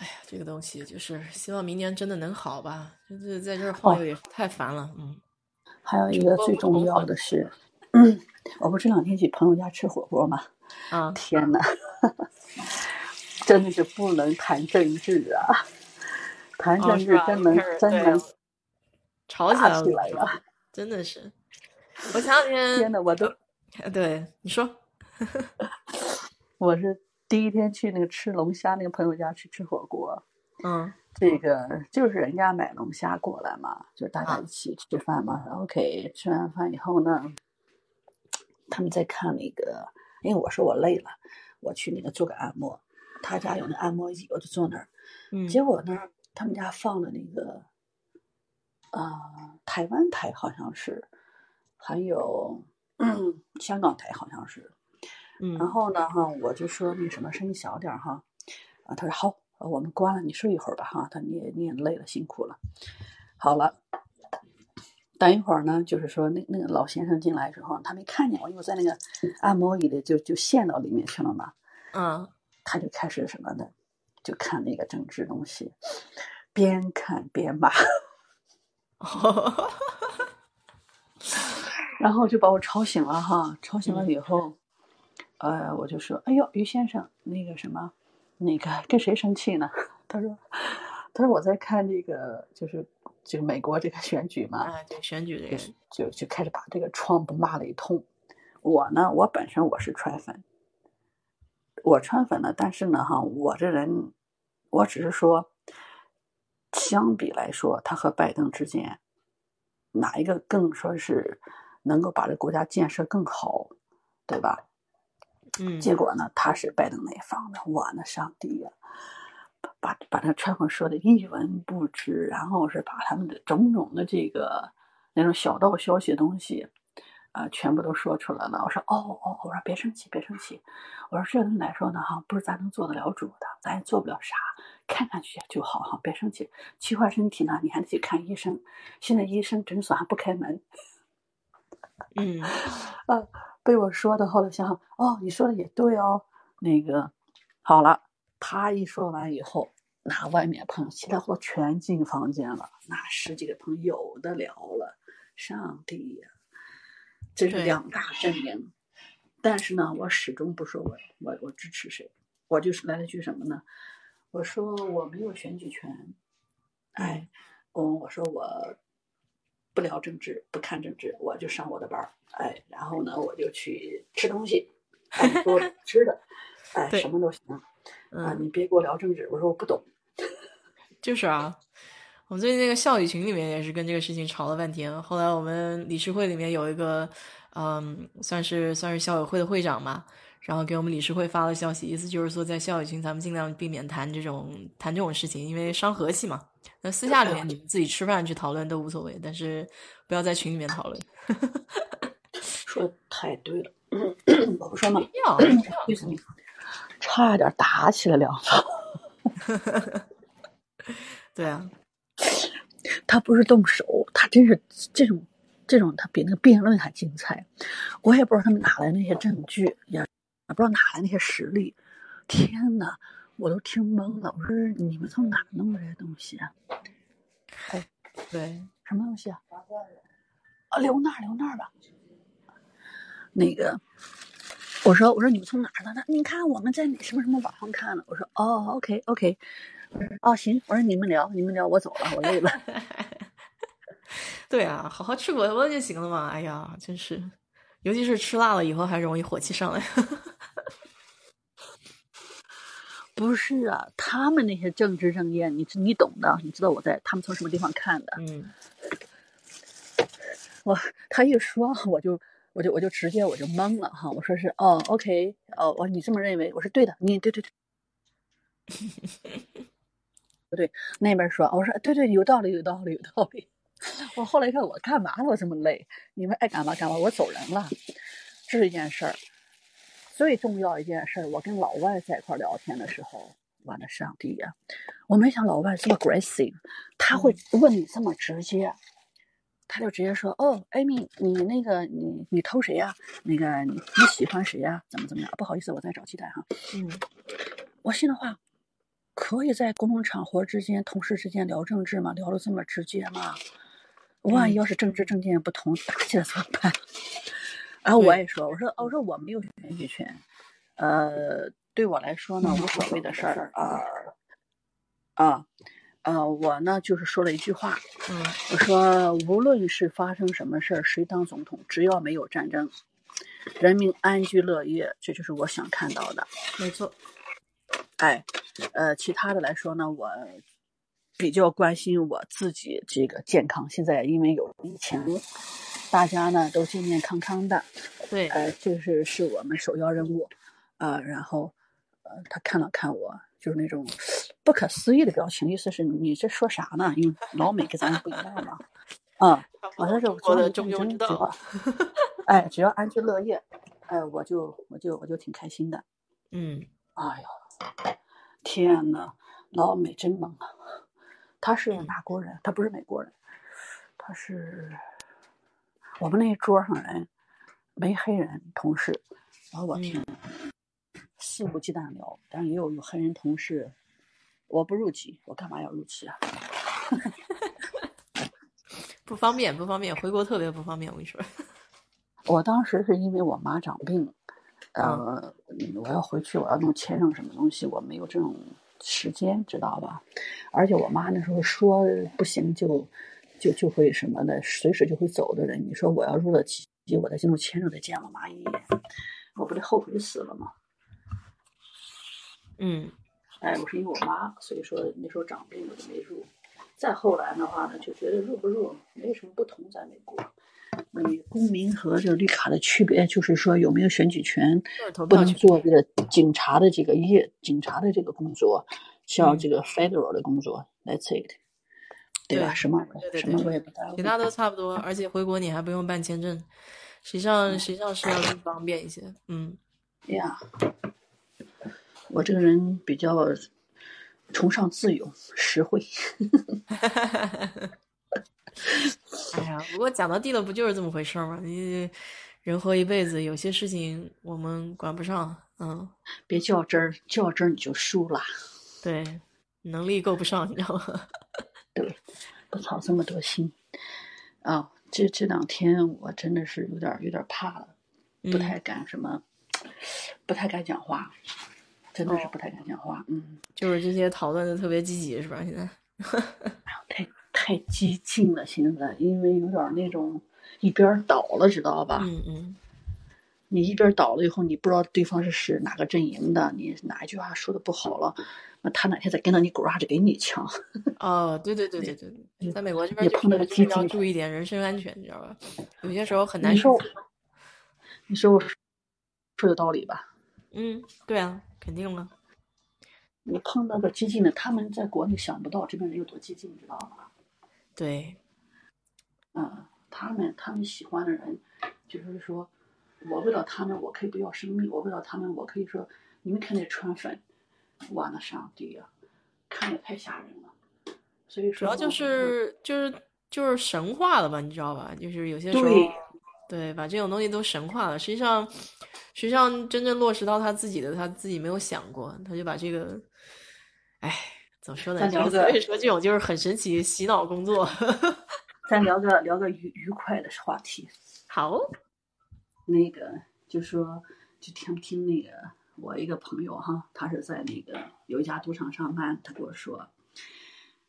哎呀，这个东西就是希望明年真的能好吧，就是在这儿晃悠也太烦了。嗯，还有一个最重要的是，嗯 我不这两天去朋友家吃火锅嘛，啊，天呐，真的是不能谈政治啊！谈政治真能、真能吵起来了，来了。真的是。我前两 天，天呐，我都呃对你说，我是第一天去那个吃龙虾那个朋友家去吃火锅，嗯这个就是人家买龙虾过来嘛，就大家一起吃饭嘛。OK，吃完饭以后呢，他们在看那个，因为我说我累了，我去那个做个按摩，他家有那按摩椅，我就坐那儿。嗯结果呢，他们家放的那个，啊、台湾台好像是，还有、嗯、香港台好像是。然嗯。后呢，哈，我就说那什么声音小点儿哈，啊，他说好，呃我们关了，你睡一会儿吧哈，他你也你也累了，辛苦了。好了，等一会儿呢，就是说那那个老先生进来之后，他没看见我，因为我在那个按摩椅里就就陷到里面去了嘛，嗯。他就开始什么的，就看那个政治东西，边看边骂，然后就把我吵醒了哈，吵醒了以后，呃，我就说，哎呦，于先生，那个什么，那个跟谁生气呢？他说，他说我在看这个，就是这个美国这个选举嘛，啊，对选举这个，就就就开始把这个 Trump 骂了一通。我呢，我本身我是川粉，我川粉呢，但是呢，哈，我这人，我只是说，相比来说，他和拜登之间，哪一个更说是能够把这国家建设更好，对吧？嗯结果呢，他是拜登那一方的，我呢，上帝呀、把把他川普说的一文不值，然后是把他们的种种的这个那种小道消息的东西，啊、全部都说出来了。我说哦哦，我说别生气，别生气。我说这东西来说呢，哈，不是咱能做得了主的，咱也做不了啥，看看去就好哈，别生气。气坏身体呢，你还得去看医生。现在医生诊所还不开门。嗯 啊，被我说的，后来想想，哦，你说的也对哦。那个，好了，他一说完以后，那外面朋友其他伙全进房间了，那十几个朋友有的聊了，上帝呀！这是两大阵营。但是呢，我始终不说我我我支持谁，我就是来了句什么呢？我说我没有选举权，哎，我我说我不聊政治，不看政治，我就上我的班儿，哎，然后呢，我就去吃东西，多吃的，哎，什么都行啊，你别给我聊政治，我说我不懂。就是啊，我们最近那个校友群里面也是跟这个事情吵了半天，后来我们理事会里面有一个。嗯，算是算是校友会的会长嘛，然后给我们理事会发了消息，意思就是说在校友群咱们尽量避免谈这种谈这种事情，因为伤和气嘛。那私下里面你们自己吃饭去讨论都无所谓，但是不要在群里面讨论。说的太对了，我不说嘛，要，差点打起来两场。对啊，他不是动手，他真是这种。这种他比那个辩论还精彩，我也不知道他们哪来那些证据，不知道哪来那些实力。天呐，我都听懵了。我说你们从哪弄的这些东西啊？哎，对，什么东西啊？啊，留那儿，留那儿吧。那个，我说我说你们从哪儿的？他你看我们在什么什么网上看了。我说哦，OK OK，哦行，我说你们聊，你们聊，我走了，我累了。对啊，好好吃火锅就行了嘛！哎呀，真是，尤其是吃辣了以后，还容易火气上来。不是啊，他们那些政治正见，你你懂的，你知道我在他们从什么地方看的？嗯，我他一说，我就我就我就直接我就懵了哈！我说是哦，OK，哦，我你这么认为，我说对的，你对对对，不对，那边说，我说对对，有道理，有道理，有道理。我后来一看，我干嘛我这么累？你们爱干嘛干嘛，我走人了。这是一件事儿，最重要一件事儿。我跟老外在一块聊天的时候，我的上帝呀！我没想老外这么 aggressive，他会问你这么直接，他就直接说：“哦，艾米，你那个你你偷谁呀？那个你你喜欢谁呀？怎么怎么样？不好意思，我在找鸡蛋哈。”嗯，我信的话，可以在公共场合之间、同事之间聊政治吗？聊的这么直接吗？万一要是政治政见不同，打起来怎么办？然后我也说，我说，我说我没有选举权，呃，对我来说呢，无所谓的事儿啊，啊，呃，我呢就是说了一句话，嗯，我说无论是发生什么事儿，谁当总统，只要没有战争，人民安居乐业，这就是我想看到的。没错，哎，呃，其他的来说呢，我。比较关心我自己这个健康，现在因为有疫情，大家呢都健健康康的，对，呃，就是是我们首要任务，啊，然后，呃，他看了看我，就是那种不可思议的表情，意思是你这说啥呢？因为老美跟咱不一样嘛，啊，我说这我的中庸之道，哎，只要安居乐业，哎，我就我就我就挺开心的，嗯，哎呦，天呐，老美真猛啊！他是哪国人？他不是美国人，他是我们那一桌上人没黑人同事，然后我听肆无忌惮聊，但也有有黑人同事。我不入籍，我干嘛要入籍啊？不方便，不方便，回国特别不方便。我跟你说，我当时是因为我妈长病，呃，我要回去，我要弄签证什么东西，我没有这种。时间知道吧？而且我妈那时候说不行就就就会什么的，随时就会走的人。你说我要入了籍，我在进入签证再见我妈一眼，我不得后悔死了吗？嗯，哎，我是因为我妈，所以说那时候长病我就没入。再后来的话呢，就觉得入不入没什么不同，在美国，你公民和这个绿卡的区别就是说有没有选举权，不能做这个警察的这个业，警察的这个工作，像这个 federal 的工作，That's it，对吧？什么什么我也不其他都差不多，而且回国你还不用办签证，实际上实际上是要更方便一些。嗯，呀，我这个人比较。崇尚自由，实惠。哎呀，不过讲到地了，不就是这么回事吗？你人活一辈子，有些事情我们管不上。嗯，别较真儿，较真儿你就输了。对，能力够不上，你知道吗？对，不操这么多心啊！这这两天我真的是有点有点怕了，不嗯太敢什么，不太敢讲话，真的是不太敢讲话。嗯，就是这些讨论的特别积极，是吧？现在，太太激进了，现在因为有点那种一边倒了，知道吧？嗯嗯你一边倒了以后，你不知道对方是是哪个阵营的，你哪一句话说的不好了，那他哪天再跟到你狗子给你呛。哦，对对对对对对，在美国这边也碰到个是激进要注意点人身安全，你知道吧？有些时候很难你说选择。你说我说有道理吧？嗯，对啊，肯定了。你碰到个激进的，他们在国内想不到这边人有多激进，你知道吗？对，嗯，他们他们喜欢的人，就是说，我为了他们，我可以不要生命；我为了他们，我可以说，你们看那川粉，我的上帝呀、看着太吓人了。所以说，主要就是就是就是神话了吧，你知道吧？就是有些时候对对把这种东西都神化了，实际上实际上真正落实到他自己的，他自己没有想过，他就把这个，哎，怎么说呢？咱聊个所以说这种就是很神奇洗脑工作。咱聊个聊个愉愉快的话题。好，那个就说就听听那个我一个朋友哈，他是在那个有一家赌场上班，他跟我说，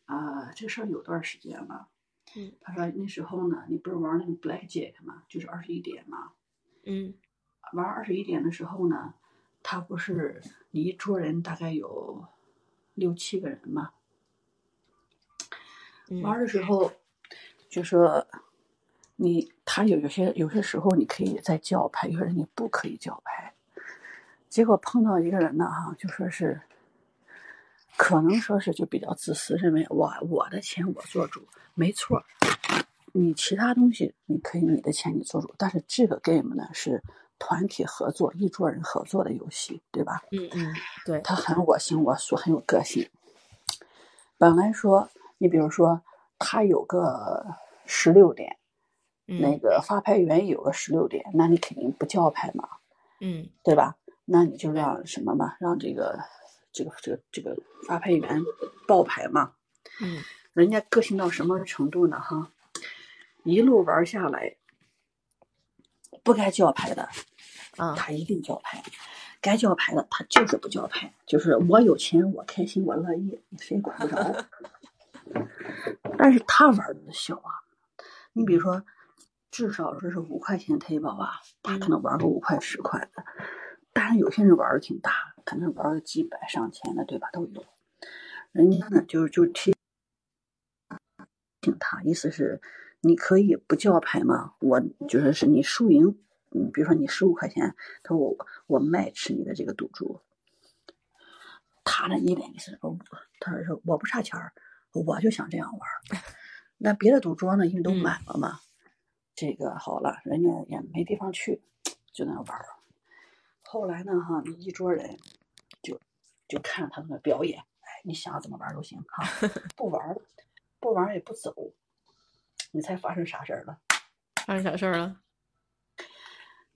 啊、这事儿有段时间了。嗯，他说那时候呢，你不是玩那个 blackjack 吗？就是二十一点嘛。嗯玩二十一点的时候呢，他不是你一桌人大概有六七个人嘛。玩嗯的时候就说你他有有些有些时候你可以在叫牌，有些人你不可以叫牌。结果碰到一个人呢，哈，就说是，可能说是就比较自私，认为我我的钱我做主，没错。你其他东西你可以你的钱你做主，但是这个 game 呢是团体合作，一桌人合作的游戏，对吧？嗯嗯，对，他很我行我素，很有个性。本来说，你比如说，他有个十六点，那嗯个发牌员有个十六点，那你肯定不叫牌嘛，嗯对吧？那你就让什么嘛，让这个这个这个这个发牌员报牌嘛。嗯人家个性到什么程度呢？哈，一路玩下来，不该叫牌的，啊他一定叫牌；该叫牌的，他就是不叫牌。就是我有钱，我开心，我乐意，你谁管不着。但是他玩的小啊，你比如说，至少说是五块钱 table 啊，他可能玩个五块十块的。但是，有些人玩的挺大，可能玩个几百上千的，对吧？都有。人家呢，就就提醒他，意思是你可以不叫牌嘛？我就是是你输赢，嗯，比如说你十五块钱，他说我我卖吃你的这个赌注，他那一脸意思说，他说我不差钱儿，我就想这样玩儿。那别的赌桌呢，因为都嗯满了嘛，这个好了，人家也没地方去，就在那玩儿。后来呢，哈，一桌人就就看他们的表演，哎，你想怎么玩都行哈，不玩儿了，不玩儿也不走，你猜发生啥事儿了？发生啥事儿了？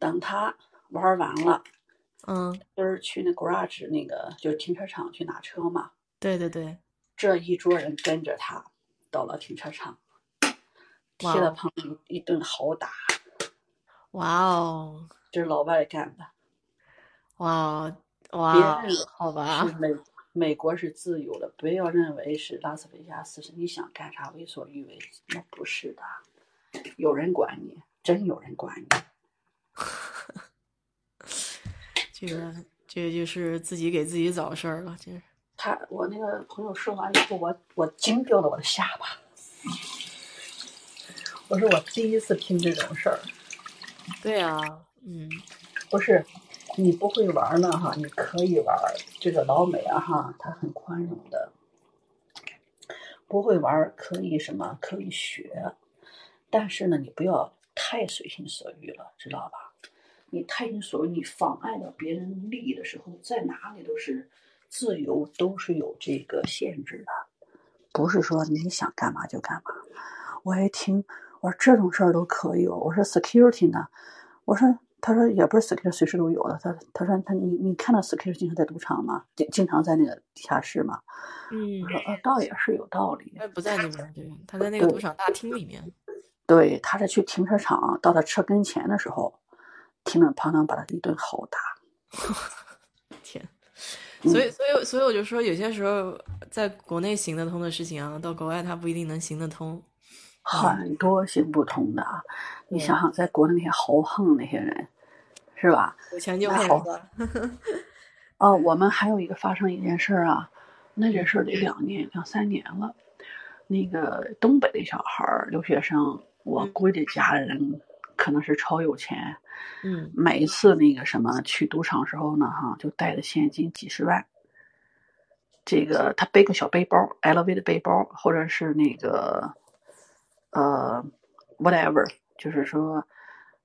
等他玩完了，嗯，就是去那 garage 那个就是停车场去拿车嘛？对对对，这一桌人跟着他到了停车场，踢了旁边一顿好打，哇哦这是老外干的。哇哦哇哦，好吧是，美美国是自由的，不要认为是拉斯维加斯是你想干啥为所欲为，那不是的，有人管你，真有人管你。这个这个就是自己给自己找事儿了，这是。他我那个朋友说完以后，我我惊掉了我的下巴。我说我第一次听这种事儿，对啊，嗯不是你不会玩呢哈，你可以玩。这个老美啊哈，他很宽容的，不会玩可以什么可以学，但是呢，你不要太随心所欲了，知道吧？你太心所欲，你妨碍到别人利益的时候，在哪里都是自由，都是有这个限制的，不是说你想干嘛就干嘛。我一听，我说这种事儿都可以哦。我说 security 呢？我说，他说也不是 security 随时都有的。他他说他你你看到 security 经常在赌场吗？经经常在那个地下室吗？嗯我，说呃，倒也是有道理。他不在那边，对，他在那个赌场大厅里面。对，他是去停车场，到他车跟前的时候，听了旁当把他一顿吼打。天，所以所以所以我就说，有些时候在国内行得通的事情啊，到国外他不一定能行得通。很多行不通的，你想想，在国内那些豪横那些人，是吧？有钱就好吧。哦，我们还有一个发生一件事儿啊，那这事儿得两年两三年了。那个东北的小孩儿留学生，我估计家里人可能是超有钱。嗯，每一次那个什么去赌场时候呢，哈，就带着现金几十万。这个他背个小背包，LV 的背包，或者是那个呃，whatever，就是说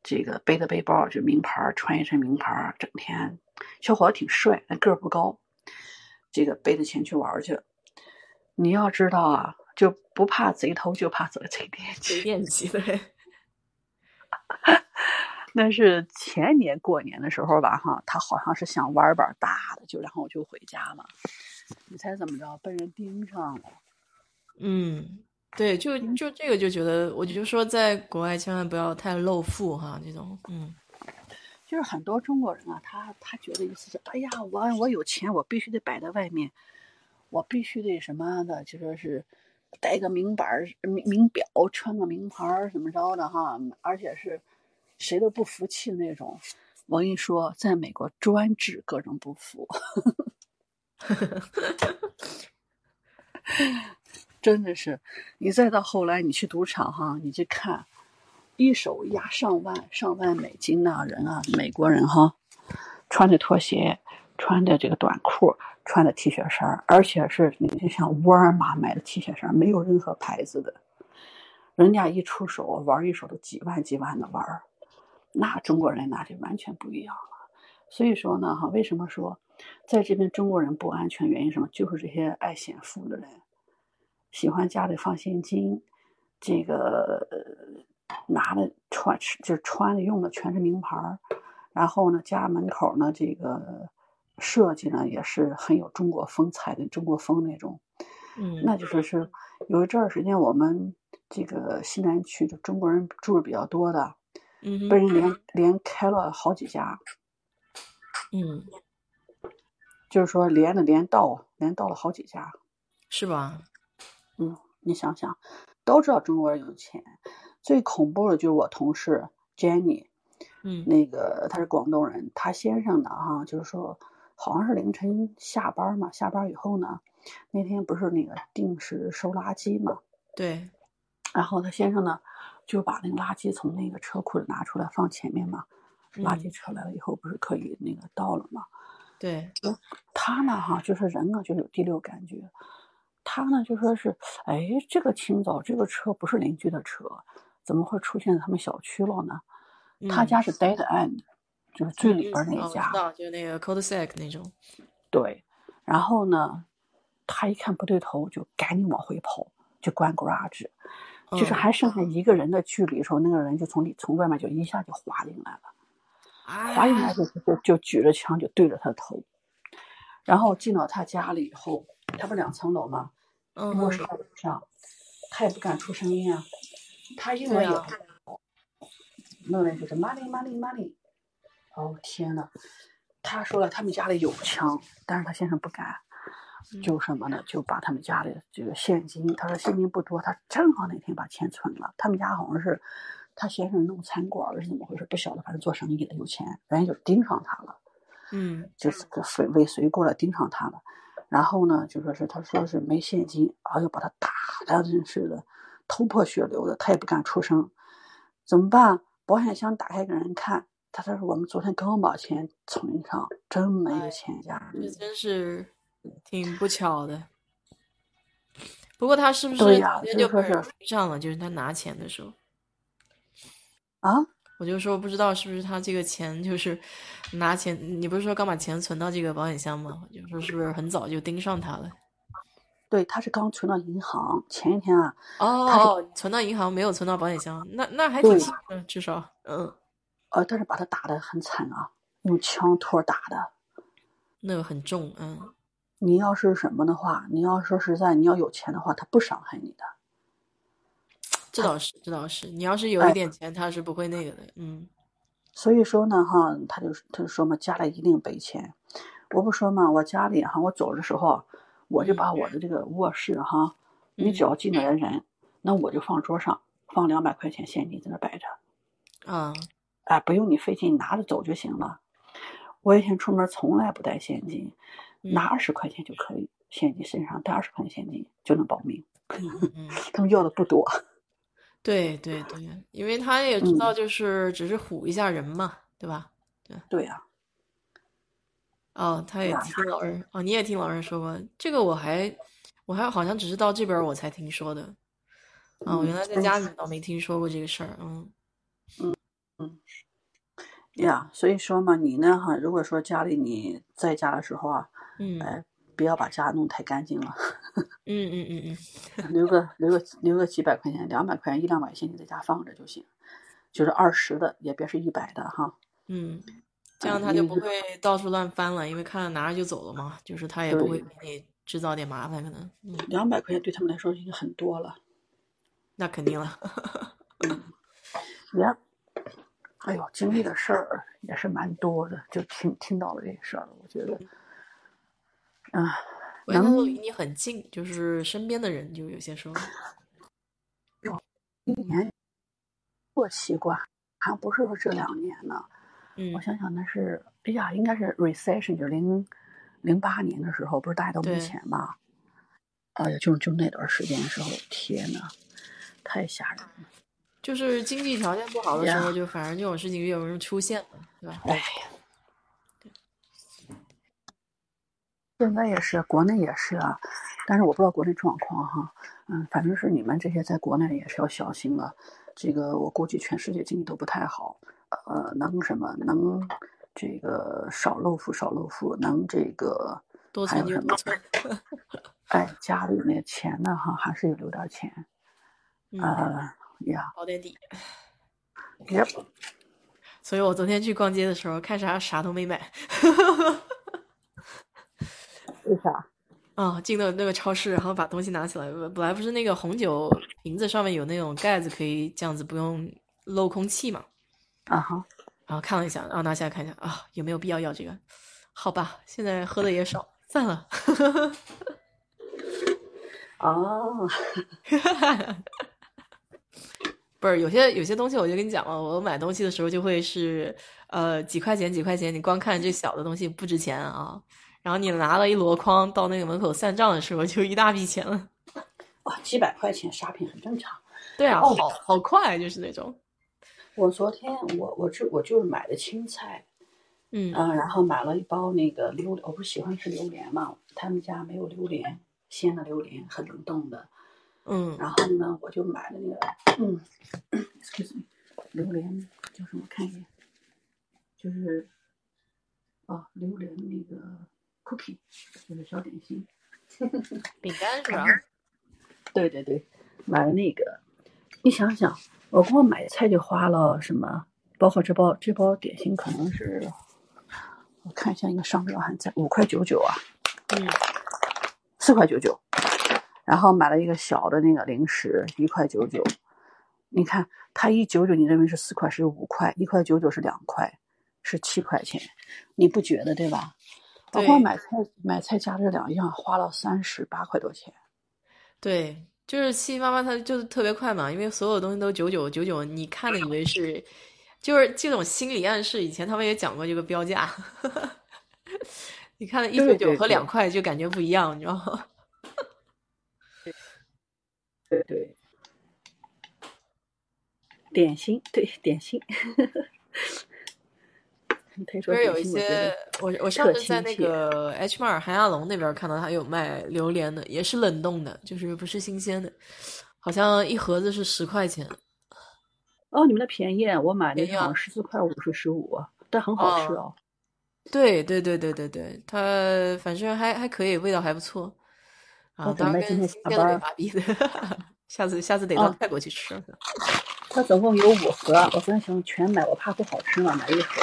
这个背的背包就名牌，穿一身名牌，整天小伙子挺帅，但个儿不高，这个背着钱去玩去。你要知道啊，就不怕贼偷，就怕贼贼惦记。贼惦记对。那是前年过年的时候吧，哈，他好像是想玩把大的，就然后我就回家了。你猜怎么着？被人盯上了。嗯，对，就就这个就觉得，我就说，在国外千万不要太露富哈，这种，嗯，就是很多中国人啊，他他觉得意思是，哎呀，我我有钱，我必须得摆在外面，我必须得什么的，就说是戴个名牌名名表，穿个名牌怎么着的哈，而且是。谁都不服气那种，我跟你说，在美国专治各种不服，真的是。你再到后来，你去赌场哈，你去看，一手压上万、上万美金那人啊，美国人哈，穿着拖鞋，穿的这个短裤，穿的 T 恤衫，而且是你就像沃尔玛买的 T 恤衫，没有任何牌子的，人家一出手玩一手都几万几万的玩。那中国人那就完全不一样了，所以说呢，哈，为什么说在这边中国人不安全？原因什么？就是这些爱显富的人，喜欢家里放现金，这个拿的穿就是穿的用的全是名牌，然后呢，家门口呢这个设计呢也是很有中国风采的中国风那种，嗯，那就说是有一阵儿时间我们这个西南区的中国人住的比较多的。嗯，被人连连开了好几家，嗯，就是说连着连到连到了好几家，是吧？嗯，你想想，都知道中国人有钱，最恐怖的就是我同事 Jenny，嗯，那个他是广东人，他先生呢哈，就是说好像是凌晨下班嘛，下班以后呢，那天不是那个定时收垃圾嘛，对，然后他先生呢。就把那个垃圾从那个车库里拿出来放前面嘛，垃圾车来了以后不是可以那个倒了吗？对，他呢哈就是人呢就有第六感觉，他呢就说是哎这个清早这个车不是邻居的车，怎么会出现在他们小区了呢？他家是 dead end，就是最里边那一家，就那个 cold sack 那种。对，然后呢，他一看不对头，就赶紧往回跑，就关 garage。就是还剩下一个人的距离的时候，那个人就从里从外面就一下就滑进来了，滑进来就就就举着枪就对着他的头，然后进到他家里以后，他不两层楼吗？卧室上，他也不敢出声音啊，他因为有，那人就是 money money money，哦天呐，他说了他们家里有枪，但是他先生不敢。就什么呢？就把他们家里这个现金，他说现金不多，他正好那天把钱存了。他们家好像是他先生弄餐馆的，是怎么回事？不晓得，反正做生意的有钱，人家就盯上他了。嗯，就是尾尾随过来盯上他了。然后呢，就说是他说是没现金，然后把他打的真是的头破血流的，他也不敢出声。怎么办？保险箱打开给人看，他他说我们昨天刚把钱存上，真没有钱家里。这真是。挺不巧的，不过他是不是对呀？就说是上了，就是他拿钱的时候啊，我就说不知道是不是他这个钱就是拿钱，你不是说刚把钱存到这个保险箱吗？就说是不是很早就盯上他了？对，他是刚存到银行，前一天啊，哦，存到银行没有存到保险箱，那那还挺幸运，至少嗯，呃，但是把他打的很惨啊，用枪托打的，那个很重，嗯。你要是什么的话，你要说实在，你要有钱的话，他不伤害你的。这倒是，这倒是。你要是有一点钱，他是不会那个的。嗯。所以说呢，哈，他就他就说嘛，家里一定备钱。我不说嘛，我家里哈，我走的时候，我就把我的这个卧室哈，你只要进来的人，那我就放桌上，放两百块钱现金在那摆着。啊。哎，不用你费劲拿着走就行了。我以前出门从来不带现金，拿二十块钱就可以，现金身上带二十块钱现金就能保命。他们要的不多。对对对，因为他也知道，就是只是唬一下人嘛，对吧？对对呀。哦，他也听老人哦，你也听老人说过这个，我还我还好像只是到这边我才听说的。哦，原来在家里倒没听说过这个事儿。嗯嗯嗯。呀，所以说嘛，你呢哈，如果说家里你在家的时候啊，嗯，哎，不要把家弄太干净了。嗯嗯嗯嗯，留个留个留个几百块钱，两百块钱一两百现金在家放着就行，就是二十的，也别是一百的哈。嗯，这样他就不会到处乱翻了，因为看着拿着就走了嘛，就是他也不会给你制造点麻烦，可能。两百块钱对他们来说已经很多了。那肯定了。嗯，呀，哎呦，经历的事儿也是蛮多的，就听听到了这事儿，我觉得，啊。能够离你很近，就是身边的人，就有些时候。一年过奇怪，还不是说这两年呢。嗯，我想想，那是哎呀，应该是 recession，就是零零八年的时候，不是大家都没钱嘛？哎呀，就就那段时间的时候，天呐，太吓人了。就是经济条件不好的时候，就反正这种事情越容易出现，对吧？哎呀。现在也是，国内也是啊，但是我不知道国内状况哈，嗯，反正是你们这些在国内也是要小心了。这个我估计全世界经济都不太好，呃，能什么能这个少露富少露富，能这个还有什么？哎，家里那钱呢哈，还是有留点钱，呃呀，保点底。耶。所以我昨天去逛街的时候，看啥啥都没买。为啥？啊，进到那个超市，然后把东西拿起来。本来不是那个红酒瓶子上面有那种盖子，可以这样子不用漏空气嘛？啊哈。然后看了一下，然后拿下来看一下啊，有没有必要要这个？好吧，现在喝的也少，算了。哦。不是，有些有些东西我就跟你讲了，我买东西的时候就会是呃几块钱几块钱，你光看这小的东西不值钱啊。然后你拿了一箩筐到那个门口算账的时候，就一大笔钱了。哇，几百块钱沙品很正常。对啊，好好快，就是那种。我昨天我我就我就是买的青菜，嗯嗯，然后买了一包那个榴，我不是喜欢吃榴莲嘛，他们家没有榴莲，鲜的榴莲很冷冻的，嗯，然后呢，我就买了那个，嗯，excuse me，榴莲叫什么？看一眼，就是啊，榴莲那个。cookie 就是小点心，饼干是吧？对对对，买了那个。你想想，我光买菜就花了什么？包括这包这包点心，可能是我看一下，一个商标还在五块九九啊，嗯，四块九九。然后买了一个小的那个零食，一块九九。你看，它一九九，你认为是四块，是五块；一块九九是两块，是七块钱。你不觉得对吧？包括买菜买菜加这两样花了三十八块多钱。对，就是七七八八，它就是特别快嘛，因为所有东西都九九九九，你看的以为是，就是这种心理暗示。以前他们也讲过这个标价，你看一九九和两块就感觉不一样，你知道吗？对对，点心 对点心。就是有一些，我我上次在那个 H 马尔韩亚龙那边看到他有卖榴莲的，也是冷冻的，就是不是新鲜的，好像一盒子是十块钱。哦，你们的便宜，我买的好像十四块五是十五，但很好吃哦。对对对对对对，它反正还还可以，味道还不错。啊，当然跟新鲜的没法比的，下次下次得到泰国去吃。它总共有五盒，我昨天想全买，我怕不好吃嘛，买一盒。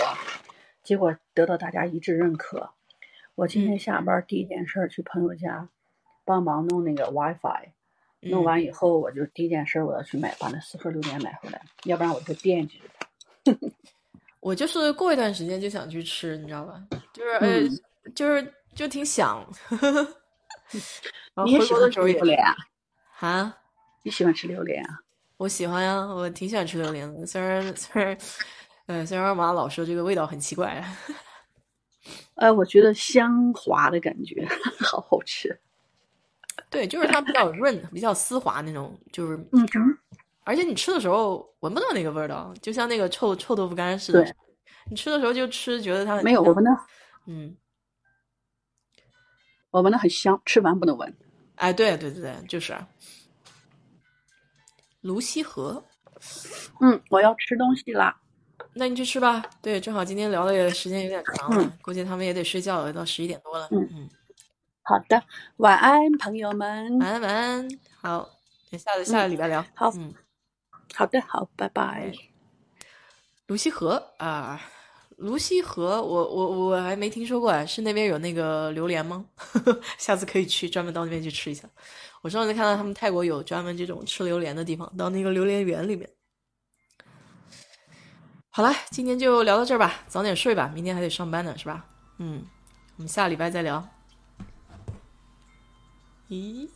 结果得到大家一致认可。我今天下班第一件事去朋友家帮忙弄那个 WiFi，弄完以后，我就第一件事我要去买，把那四盒榴莲买回来，要不然我就惦记着它。我就是过一段时间就想去吃，你知道吧？就是呃，就是就挺想。你也喜欢吃榴莲啊？啊？你喜欢吃榴莲啊？我喜欢呀，我挺喜欢吃榴莲的。虽然虽然，呃，虽然我妈老说这个味道很奇怪。呃，我觉得香滑的感觉，好好吃。对，就是它比较润，比较丝滑那种，就是嗯，而且你吃的时候闻不到那个味道，就像那个臭臭豆腐干似的。对，你吃的时候就吃，觉得它没有嗯，我闻的很香，吃完不能闻。哎，对对对对，就是泸溪河。嗯，我要吃东西啦。那你去吃吧。对，正好今天聊的时间有点长了，估计他们也得睡觉了，到十一点多了。嗯嗯，好的，晚安，朋友们。晚安，晚安。好，等下个下个礼拜聊。好，嗯，好的，好，拜拜。泸溪河啊，泸溪河，我我我还没听说过啊，是那边有那个榴莲吗？下次可以去专门到那边去吃一下。我上次看到他们泰国有专门这种吃榴莲的地方，到那个榴莲园里面。好了，今天就聊到这儿吧，早点睡吧，明天还得上班呢，是吧？嗯，我们下礼拜再聊。咦？